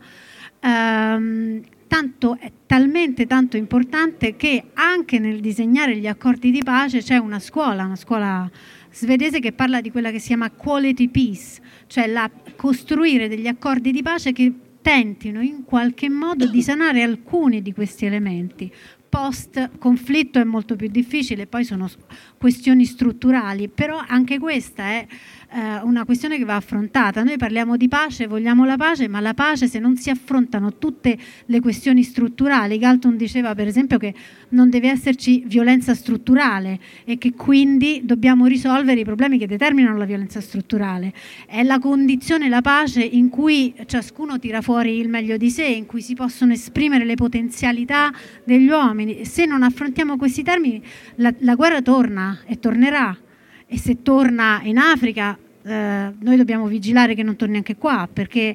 ehm, tanto, è talmente tanto importante che anche nel disegnare gli accordi di pace c'è una scuola, una scuola svedese che parla di quella che si chiama quality peace, cioè la, costruire degli accordi di pace che tentino in qualche modo di sanare alcuni di questi elementi. Post conflitto è molto più difficile, poi sono questioni strutturali, però anche questa è eh, una questione che va affrontata. Noi parliamo di pace, vogliamo la pace, ma la pace se non si affrontano tutte le questioni strutturali, Galton diceva per esempio che non deve esserci violenza strutturale e che quindi dobbiamo risolvere i problemi che determinano la violenza strutturale. È la condizione, la pace in cui ciascuno tira fuori il meglio di sé, in cui si possono esprimere le potenzialità degli uomini. Se non affrontiamo questi termini, la, la guerra torna e tornerà e se torna in Africa eh, noi dobbiamo vigilare che non torni anche qua perché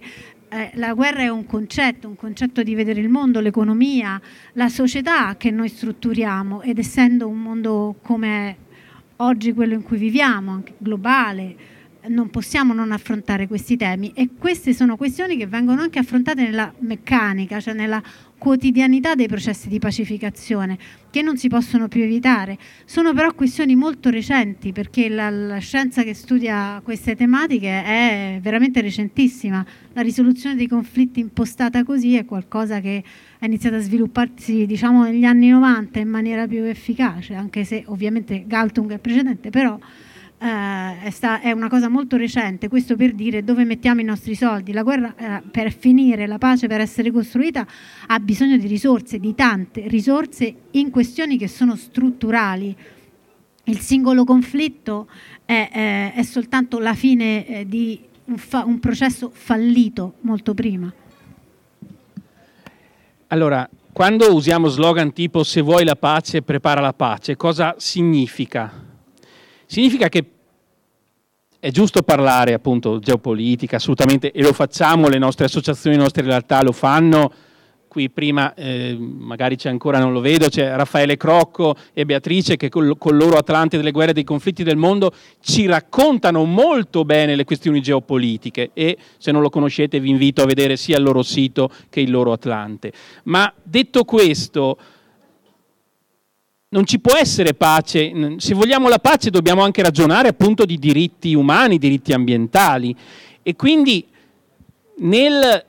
eh, la guerra è un concetto, un concetto di vedere il mondo, l'economia, la società che noi strutturiamo ed essendo un mondo come oggi quello in cui viviamo, anche globale, non possiamo non affrontare questi temi. E queste sono questioni che vengono anche affrontate nella meccanica, cioè nella quotidianità dei processi di pacificazione che non si possono più evitare. Sono però questioni molto recenti perché la, la, scienza che studia queste tematiche è veramente recentissima. La risoluzione dei conflitti impostata così è qualcosa che è iniziato a svilupparsi diciamo negli anni 90 in maniera più efficace, anche se ovviamente Galtung è precedente, però eh, sta, è, una cosa molto recente, questo per dire dove mettiamo i nostri soldi. La guerra eh, per finire, la pace per essere costruita ha bisogno di risorse, di tante risorse in questioni che sono strutturali. Il singolo conflitto è, è, è soltanto la fine eh, di un, fa, un processo fallito molto prima. Allora, quando usiamo slogan tipo se vuoi la pace, prepara la pace, cosa significa? Significa che è giusto parlare appunto geopolitica, assolutamente, e lo facciamo, le nostre associazioni, le nostre realtà lo fanno. Qui prima, eh, magari c'è ancora, non lo vedo, c'è Raffaele Crocco e Beatrice che col, con loro Atlante delle guerre e dei conflitti del mondo ci raccontano molto bene le questioni geopolitiche e se non lo conoscete vi invito a vedere sia il loro sito che il loro Atlante. Ma detto questo, non ci può essere pace, se vogliamo la pace dobbiamo anche ragionare appunto di diritti umani, diritti ambientali e quindi nel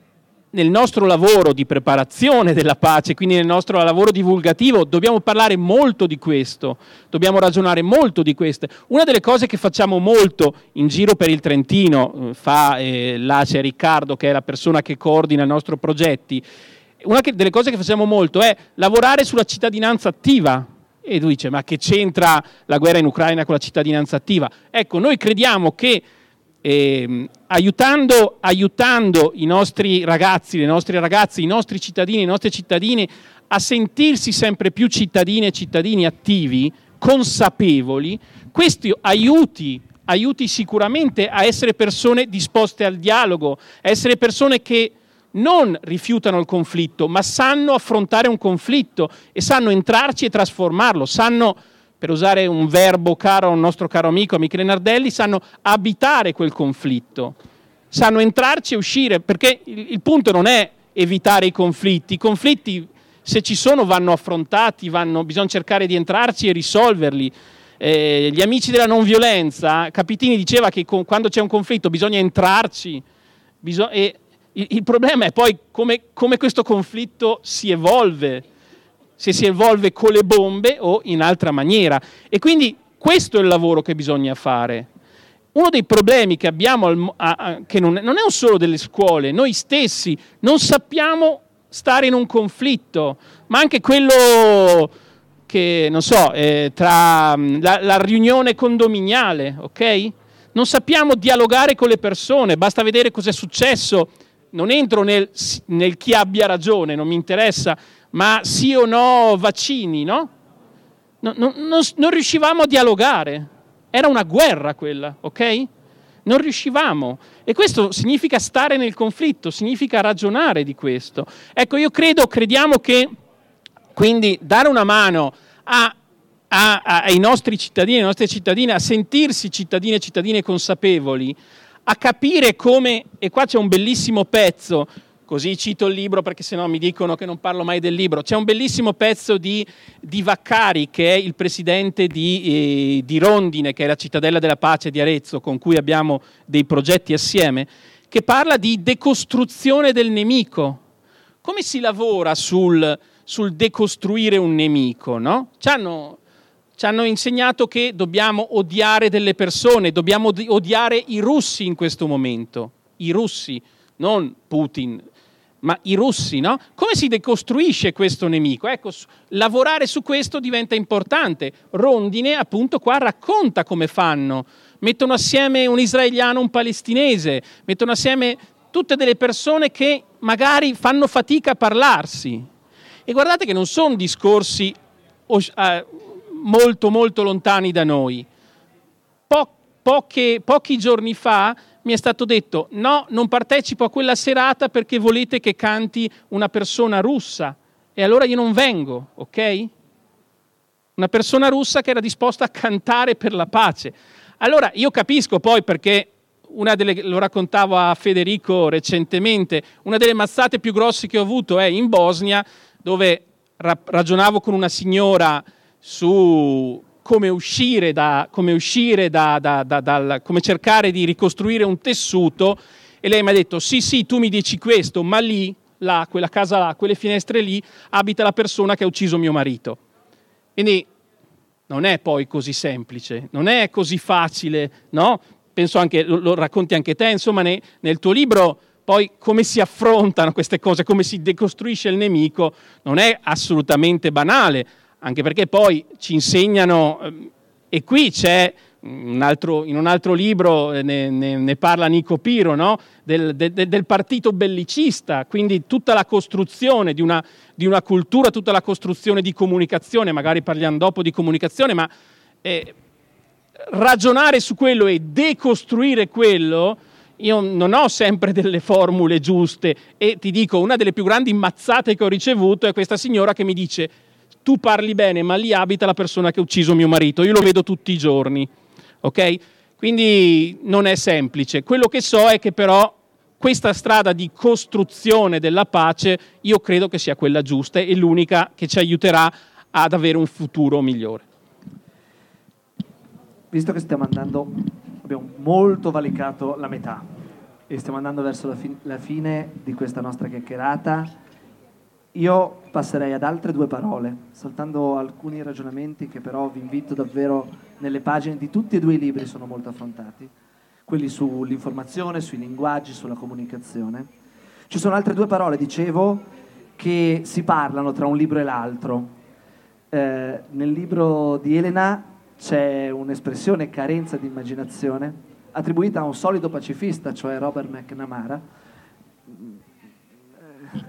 nel nostro lavoro di preparazione della pace, quindi nel nostro lavoro divulgativo, dobbiamo parlare molto di questo, dobbiamo ragionare molto di questo. Una delle cose che facciamo molto in giro per il Trentino, eh, fa eh, l'ACE Riccardo, che è la persona che coordina i nostri progetti, una delle cose che facciamo molto è lavorare sulla cittadinanza attiva. E tu dici, ma che c'entra la guerra in Ucraina con la cittadinanza attiva? Ecco, noi crediamo che eh, aiutando, aiutando, i nostri ragazzi, le nostre ragazze, i nostri cittadini, le nostre cittadine a sentirsi sempre più cittadine e cittadini attivi, consapevoli, questo aiuti, aiuti sicuramente a essere persone disposte al dialogo, a essere persone che non rifiutano il conflitto, ma sanno affrontare un conflitto e sanno entrarci e trasformarlo, sanno per usare un verbo caro a un nostro caro amico Michele Nardelli, sanno abitare quel conflitto, sanno entrarci e uscire, perché il, il punto non è evitare i conflitti, i conflitti se ci sono vanno affrontati, vanno, bisogna cercare di entrarci e risolverli. Eh, gli amici della non violenza, Capitini diceva che con, quando c'è un conflitto bisogna entrarci, bisog- e il, il, problema è poi come, come questo conflitto si evolve se si evolve con le bombe o in altra maniera. E quindi questo è il lavoro che bisogna fare. Uno dei problemi che abbiamo, che non è solo delle scuole, noi stessi non sappiamo stare in un conflitto, ma anche quello che, non so, eh, tra la, la, riunione condominiale, ok? Non sappiamo dialogare con le persone, basta vedere cosa è successo. Non entro nel, nel chi abbia ragione, non mi interessa, ma sì o no vaccini, no? no, no non, non riuscivamo a dialogare, era una guerra quella, ok? Non riuscivamo. E questo significa stare nel conflitto, significa ragionare di questo. Ecco, io credo, crediamo che quindi dare una mano a, a, a, ai nostri cittadini, alle nostre cittadine, a sentirsi cittadine e cittadine consapevoli, a capire come, e qua c'è un bellissimo pezzo Così cito il libro perché sennò mi dicono che non parlo mai del libro. C'è un bellissimo pezzo di, di Vaccari, che è il presidente di, eh, di Rondine, che è la cittadella della pace di Arezzo, con cui abbiamo dei progetti assieme, che parla di decostruzione del nemico. Come si lavora sul, sul decostruire un nemico? No? Ci, hanno, ci hanno insegnato che dobbiamo odiare delle persone, dobbiamo odiare i russi in questo momento, i russi, non Putin, ma i russi, no? Come si decostruisce questo nemico? Ecco, lavorare su questo diventa importante. Rondine, appunto, qua racconta come fanno. Mettono assieme un israeliano un palestinese, mettono assieme tutte delle persone che magari fanno fatica a parlarsi. E guardate che non sono discorsi eh, molto, molto lontani da noi. Po- poche, pochi giorni fa mi è stato detto no, non partecipo a quella serata perché volete che canti una persona russa e allora io non vengo, ok? Una persona russa che era disposta a cantare per la pace. Allora io capisco poi perché delle, lo raccontavo a Federico recentemente, una delle mazzate più grosse che ho avuto è in Bosnia, dove ra- ragionavo con una signora su come uscire da, come, uscire da, da, dal, come cercare di ricostruire un tessuto e lei mi ha detto sì sì tu mi dici questo ma lì, là, quella casa là, quelle finestre lì abita la persona che ha ucciso mio marito. Quindi non è poi così semplice, non è così facile, no? Penso anche, lo, lo racconti anche te, insomma ne, nel tuo libro poi come si affrontano queste cose, come si decostruisce il nemico, non è assolutamente banale anche perché poi ci insegnano, ehm, e qui c'è un altro, in un altro libro eh, ne, ne, ne parla Nico Piro, no? del, de, del, partito bellicista, quindi tutta la costruzione di una, di una, cultura, tutta la costruzione di comunicazione, magari parliamo dopo di comunicazione, ma eh, ragionare su quello e decostruire quello, io non ho sempre delle formule giuste e ti dico, una delle più grandi mazzate che ho ricevuto è questa signora che mi dice tu parli bene, ma lì abita la persona che ha ucciso mio marito, io lo vedo tutti i giorni, ok? Quindi non è semplice. Quello che so è che però questa strada di costruzione della pace io credo che sia quella giusta e l'unica che ci aiuterà ad avere un futuro migliore. Visto che stiamo andando, abbiamo molto valicato la metà, e stiamo andando verso la, fi- la fine di questa nostra chiacchierata. Io passerei ad altre due parole, saltando alcuni ragionamenti che però vi invito davvero nelle pagine di tutti e due i libri sono molto affrontati, quelli sull'informazione, sui linguaggi, sulla comunicazione. Ci sono altre due parole, dicevo, che si parlano tra un libro e l'altro. Eh, nel libro di Elena c'è un'espressione carenza di immaginazione attribuita a un solido pacifista, cioè Robert McNamara,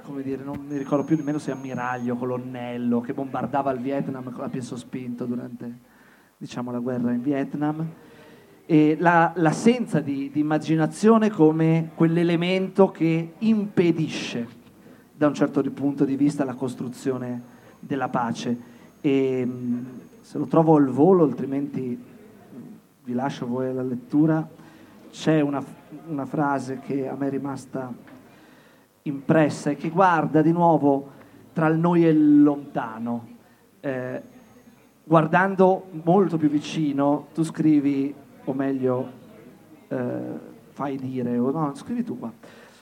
come dire, non mi ricordo più nemmeno se ammiraglio, colonnello, che bombardava il Vietnam a piè sospinto durante diciamo, la guerra in Vietnam. E la, l'assenza di, di immaginazione come quell'elemento che impedisce da un certo punto di vista la costruzione della pace. E, se lo trovo al volo, altrimenti vi lascio voi la lettura, c'è una, una frase che a me è rimasta impressa e che guarda di nuovo tra il noi e il lontano. Eh, guardando molto più vicino, tu scrivi, o meglio, eh, fai dire, o no, scrivi tu qua.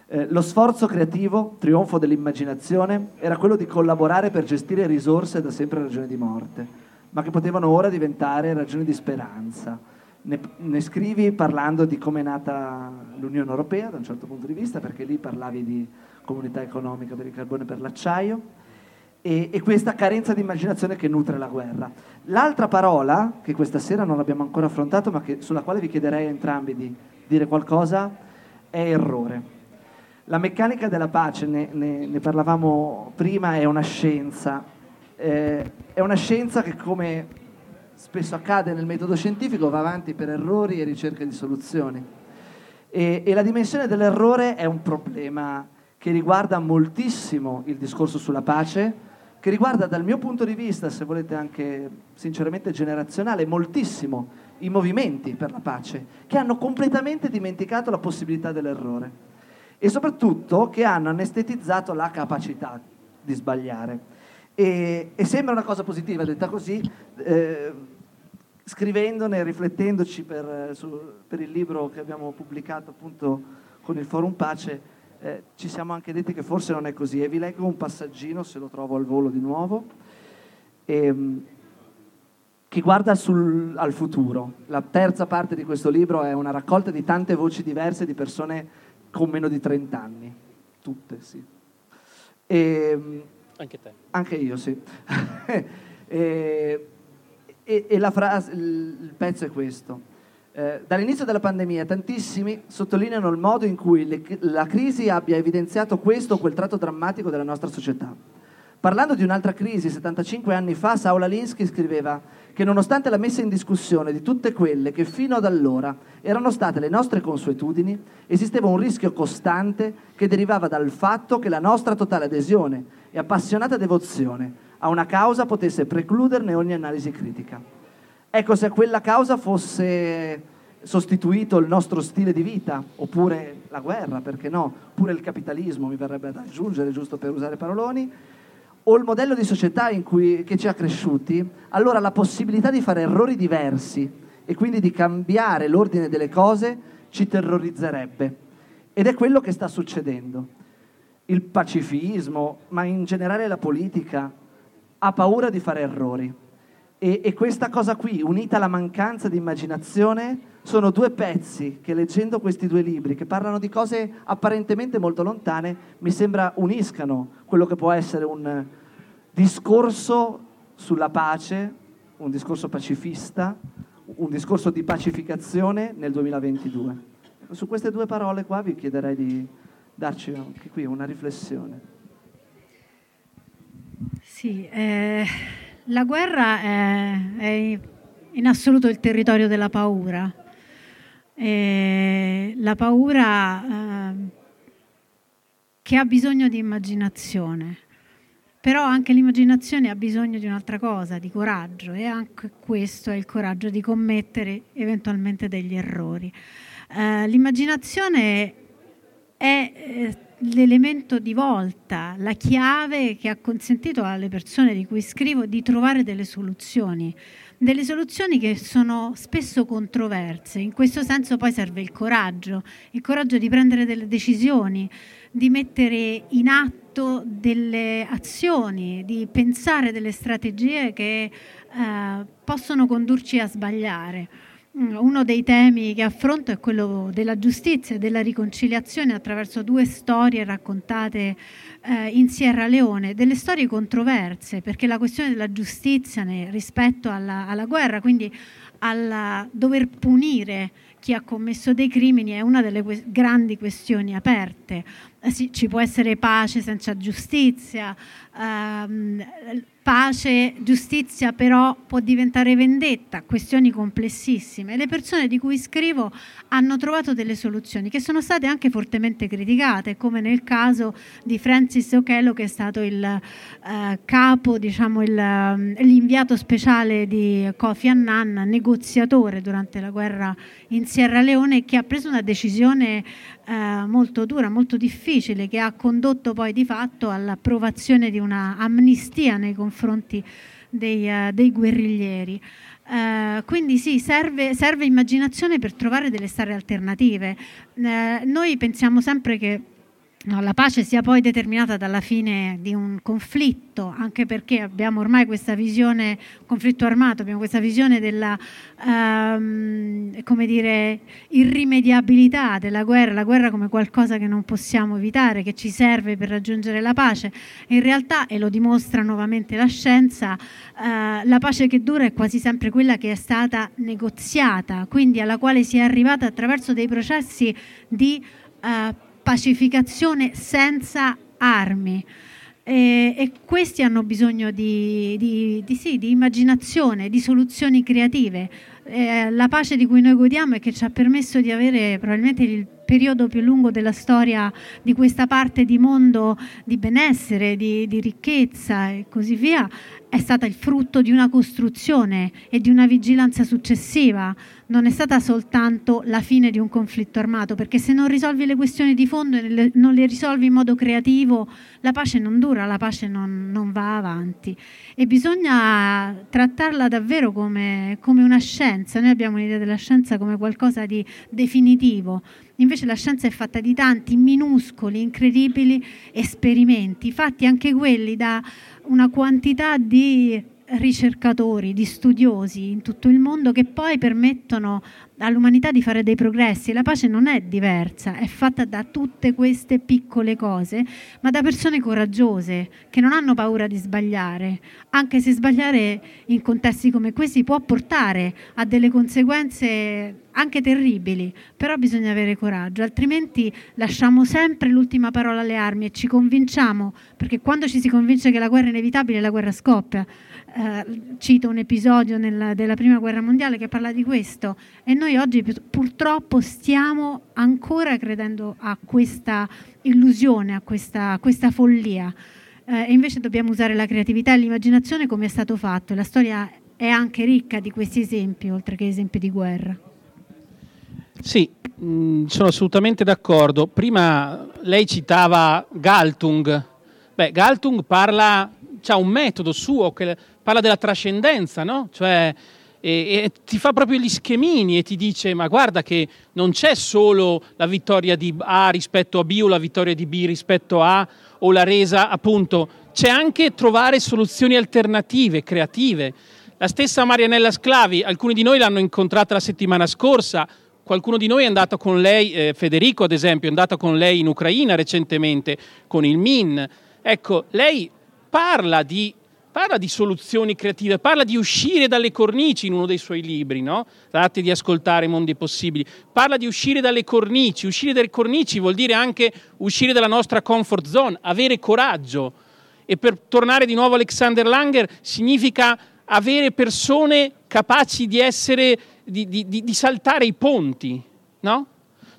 Eh, lo sforzo creativo, trionfo dell'immaginazione, era quello di collaborare per gestire risorse da sempre ragioni di morte, ma che potevano ora diventare ragioni di speranza ne, ne, scrivi parlando di come è nata l'Unione Europea da un certo punto di vista, perché lì parlavi di comunità economica per il carbone e per l'acciaio, e, e questa carenza di immaginazione che nutre la guerra. L'altra parola, che questa sera non abbiamo ancora affrontato, ma che, sulla quale vi chiederei a entrambi di dire qualcosa, è errore. La meccanica della pace, ne, ne, ne parlavamo prima, è una scienza. Eh, è una scienza che come spesso accade nel metodo scientifico, va avanti per errori e ricerca di soluzioni. E, e la dimensione dell'errore è un problema che riguarda moltissimo il discorso sulla pace, che riguarda dal mio punto di vista, se volete anche sinceramente generazionale, moltissimo i movimenti per la pace, che hanno completamente dimenticato la possibilità dell'errore e soprattutto che hanno anestetizzato la capacità di sbagliare. E, e sembra una cosa positiva, detta così, eh, scrivendone, riflettendoci per, su, per, il libro che abbiamo pubblicato appunto con il Forum Pace, eh, ci siamo anche detti che forse non è così. E vi leggo un passaggino, se lo trovo al volo di nuovo, ehm, che guarda sul, al futuro. La terza parte di questo libro è una raccolta di tante voci diverse di persone con meno di 30 anni. Tutte, sì. E, ehm, anche te. Anche io, sì. (laughs) e, e, e frase, il pezzo è questo. Eh, dall'inizio della pandemia tantissimi sottolineano il modo in cui le, la crisi abbia evidenziato questo o quel tratto drammatico della nostra società. Parlando di un'altra crisi, 75 anni fa, Saula Linsky scriveva che nonostante la messa in discussione di tutte quelle che fino ad allora erano state le nostre consuetudini, esisteva un rischio costante che derivava dal fatto che la nostra totale adesione e appassionata devozione a una causa potesse precluderne ogni analisi critica. Ecco, se a quella causa fosse sostituito il nostro stile di vita, oppure la guerra, perché no, oppure il capitalismo, mi verrebbe da aggiungere, giusto per usare paroloni, o il modello di società cui, che ci ha cresciuti, allora la possibilità di fare errori diversi e quindi di cambiare l'ordine delle cose ci terrorizzerebbe. Ed è quello che sta succedendo. Il pacifismo, ma in generale la politica, ha paura di fare errori. E, e, questa cosa qui, unita alla mancanza di immaginazione, sono due pezzi che leggendo questi due libri, che parlano di cose apparentemente molto lontane, mi sembra uniscano quello che può essere un discorso sulla pace, un discorso pacifista, un discorso di pacificazione nel 2022. Su queste due parole qua vi chiederei di darci anche qui una riflessione. Sì, eh, la guerra è, è, in assoluto il territorio della paura. E la paura eh, che ha bisogno di immaginazione, però anche l'immaginazione ha bisogno di un'altra cosa, di coraggio e anche questo è il coraggio di commettere eventualmente degli errori. Eh, l'immaginazione è eh, l'elemento di volta, la chiave che ha consentito alle persone di cui scrivo di trovare delle soluzioni, delle soluzioni che sono spesso controverse. In questo senso poi serve il coraggio, il coraggio di prendere delle decisioni, di mettere in atto delle azioni, di pensare delle strategie che eh, possono condurci a sbagliare. Mm, uno dei temi che affronto è quello della giustizia e della riconciliazione attraverso due storie raccontate eh, in Sierra Leone, delle storie controverse, perché la questione della giustizia rispetto alla, alla guerra, quindi al dover punire chi ha commesso dei crimini è una delle que- grandi questioni aperte. Eh, sì, ci può essere pace senza giustizia, ehm, pace, giustizia però può diventare vendetta, questioni complessissime. Le persone di cui scrivo hanno trovato delle soluzioni che sono state anche fortemente criticate, come nel caso di Francis Okello che è stato il eh, capo, diciamo il, eh, l'inviato speciale di Kofi Annan, negoziatore durante la guerra in Sierra Leone, che ha preso una decisione eh, molto dura, molto difficile, che ha condotto poi di fatto all'approvazione di una amnistia nei confronti dei, uh, dei guerriglieri. Uh, quindi sì, serve, serve, immaginazione per trovare delle strade alternative. Uh, noi pensiamo sempre che No, la pace sia poi determinata dalla fine di un conflitto, anche perché abbiamo ormai questa visione, conflitto armato, abbiamo questa visione della um, come dire, irrimediabilità della guerra, la guerra come qualcosa che non possiamo evitare, che ci serve per raggiungere la pace. In realtà, e lo dimostra nuovamente la scienza, uh, la pace che dura è quasi sempre quella che è stata negoziata, quindi alla quale si è arrivata attraverso dei processi di uh, pacificazione senza armi. E, e questi hanno bisogno di, di, di, sì, di immaginazione, di soluzioni creative. Eh, la pace di cui noi godiamo e che ci ha permesso di avere probabilmente il periodo più lungo della storia di questa parte di mondo di benessere, di, di ricchezza e così via, è stata il frutto di una costruzione e di una vigilanza successiva, non è stata soltanto la fine di un conflitto armato, perché se non risolvi le questioni di fondo e non le risolvi in modo creativo, la pace non dura, la pace non, non va avanti. E bisogna trattarla davvero come, come una scienza, noi abbiamo un'idea della scienza come qualcosa di definitivo, invece la scienza è fatta di tanti minuscoli, incredibili esperimenti, fatti anche quelli da una quantità di ricercatori, di studiosi in tutto il mondo che poi permettono all'umanità di fare dei progressi. La pace non è diversa, è fatta da tutte queste piccole cose, ma da persone coraggiose che non hanno paura di sbagliare, anche se sbagliare in contesti come questi può portare a delle conseguenze anche terribili, però bisogna avere coraggio, altrimenti lasciamo sempre l'ultima parola alle armi e ci convinciamo, perché quando ci si convince che la guerra è inevitabile, la guerra scoppia. Eh, cito un episodio nella, della prima guerra mondiale che parla di questo e noi oggi purtroppo stiamo ancora credendo a questa illusione, a questa, a questa follia eh, invece dobbiamo usare la creatività e l'immaginazione come è stato fatto la storia è anche ricca di questi esempi oltre che esempi di guerra. Sì, mh, mm, sono assolutamente d'accordo. Prima lei citava Galtung. Beh, Galtung parla, ha un metodo suo che parla della trascendenza, no? Cioè, e, e, ti fa proprio gli schemini e ti dice ma guarda che non c'è solo la vittoria di A rispetto a B o la vittoria di B rispetto a A o la resa appunto, c'è anche trovare soluzioni alternative, creative. La stessa Marianella Sclavi, alcuni di noi l'hanno incontrata la settimana scorsa, qualcuno di noi è andato con lei, eh, Federico ad esempio, è andato con lei in Ucraina recentemente con il MIN. Ecco, lei parla di parla di soluzioni creative, parla di uscire dalle cornici in uno dei suoi libri, no? Tratti di ascoltare mondi possibili. Parla di uscire dalle cornici. Uscire dalle cornici vuol dire anche uscire dalla nostra comfort zone, avere coraggio. E per tornare di nuovo a Alexander Langer, significa avere persone capaci di essere, di, di, di, saltare i ponti, no?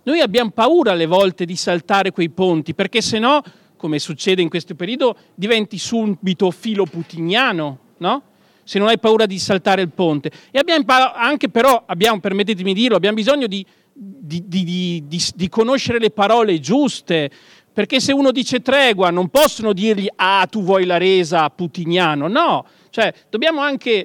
Noi abbiamo paura alle volte di saltare quei ponti, perché se no come succede in questo periodo, diventi subito filo putiniano, no? Se non hai paura di saltare il ponte. E abbiamo anche però, abbiamo, permettetemi di dirlo, abbiamo bisogno di, di conoscere le parole giuste, Perché se uno dice tregua non possono dirgli ah tu vuoi la resa putiniano, no, cioè dobbiamo anche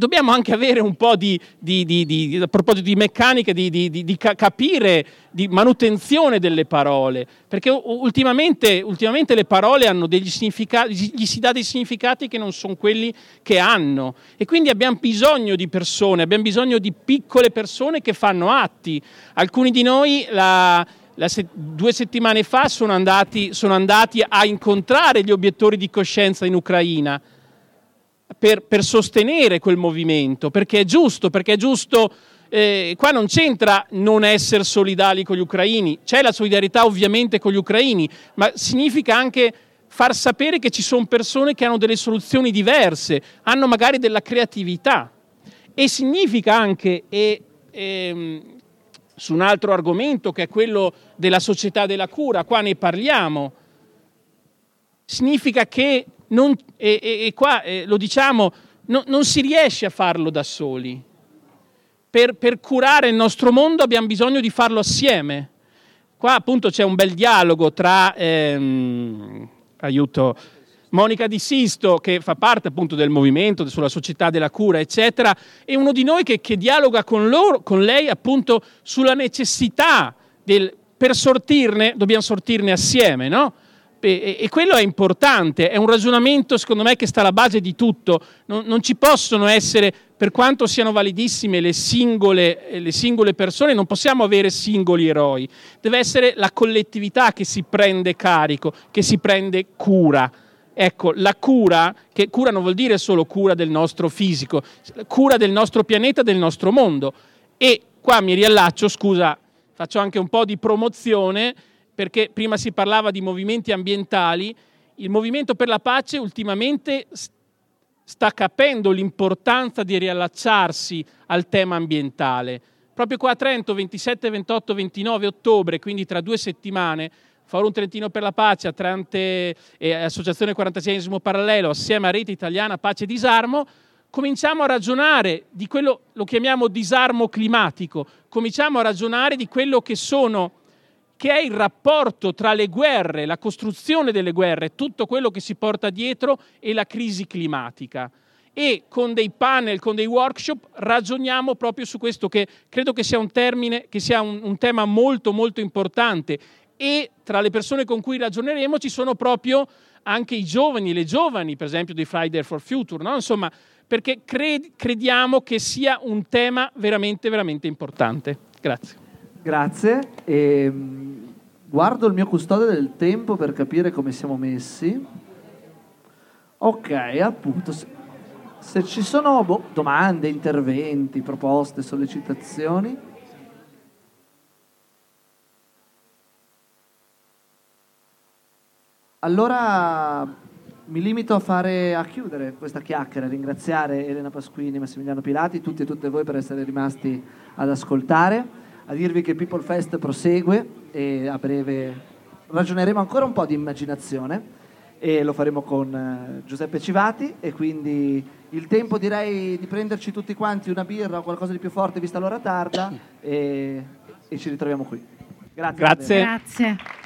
dobbiamo anche avere un po' di, di, di, di a proposito di meccanica, di, capire, di manutenzione delle parole, perché ultimamente, ultimamente, le parole hanno degli significati, gli si dà dei significati che non sono quelli che hanno. E quindi abbiamo bisogno di persone, abbiamo bisogno di piccole persone che fanno atti. Alcuni di noi la, se, due settimane fa sono andati, sono andati a incontrare gli obiettori di coscienza in Ucraina per, per sostenere quel movimento, perché è giusto, perché è giusto eh, qua non c'entra non essere solidali con gli ucraini, c'è la solidarietà ovviamente con gli ucraini, ma significa anche far sapere che ci sono persone che hanno delle soluzioni diverse, hanno magari della creatività. E significa anche, e, e, ehm, su un altro argomento che è quello della società della cura, qua ne parliamo, significa che non, e, e, e, qua eh, lo diciamo, no, non si riesce a farlo da soli. Per, per, curare il nostro mondo abbiamo bisogno di farlo assieme. Qua appunto c'è un bel dialogo tra, ehm, aiuto, Monica Di Sisto, che fa parte appunto del movimento sulla società della cura, eccetera, e uno di noi che, che dialoga con, loro, con lei appunto sulla necessità del, per sortirne, dobbiamo sortirne assieme, no? E, quello è importante, è un ragionamento secondo me che sta alla base di tutto. Non, non ci possono essere, per quanto siano validissime le singole, le singole, persone, non possiamo avere singoli eroi. Deve essere la collettività che si prende carico, che si prende cura. Ecco, la cura, che cura non vuol dire solo cura del nostro fisico, cura del nostro pianeta, del nostro mondo. E qua mi riallaccio, scusa, faccio anche un po' di promozione perché prima si parlava di movimenti ambientali, il movimento per la pace ultimamente sta capendo l'importanza di riallacciarsi al tema ambientale. Proprio qua a Trento, 27, 28, 29 ottobre, quindi tra due settimane, Forum Trentino per la Pace, Atlante e Associazione 46 Parallelo, assieme a Rete Italiana Pace e Disarmo, cominciamo a ragionare di quello, lo chiamiamo disarmo climatico, cominciamo a ragionare di quello che sono che è il rapporto tra le guerre, la costruzione delle guerre, tutto quello che si porta dietro e la crisi climatica. E con dei panel, con dei workshop ragioniamo proprio su questo che credo che sia un termine, che sia un, un tema molto molto importante e tra le persone con cui ragioneremo ci sono proprio anche i giovani, le giovani, per esempio di Friday for Future, no? insomma, perché cred- crediamo che sia un tema veramente, veramente importante. Grazie. Grazie. E, ehm, guardo il mio custode del tempo per capire come siamo messi. Ok, appunto. Se, se ci sono boh, domande, interventi, proposte, sollecitazioni. Allora mi limito a, fare, a chiudere questa chiacchiera, ringraziare Elena Pasquini, Massimiliano Pilati, tutti e tutte voi per essere rimasti ad ascoltare a dirvi che People Fest prosegue e a breve ragioneremo ancora un po' di immaginazione e lo faremo con eh, Giuseppe Civati e quindi il tempo direi di prenderci tutti quanti una birra o qualcosa di più forte vista l'ora tarda (coughs) e, e ci ritroviamo qui. Grazie. Grazie. Grazie.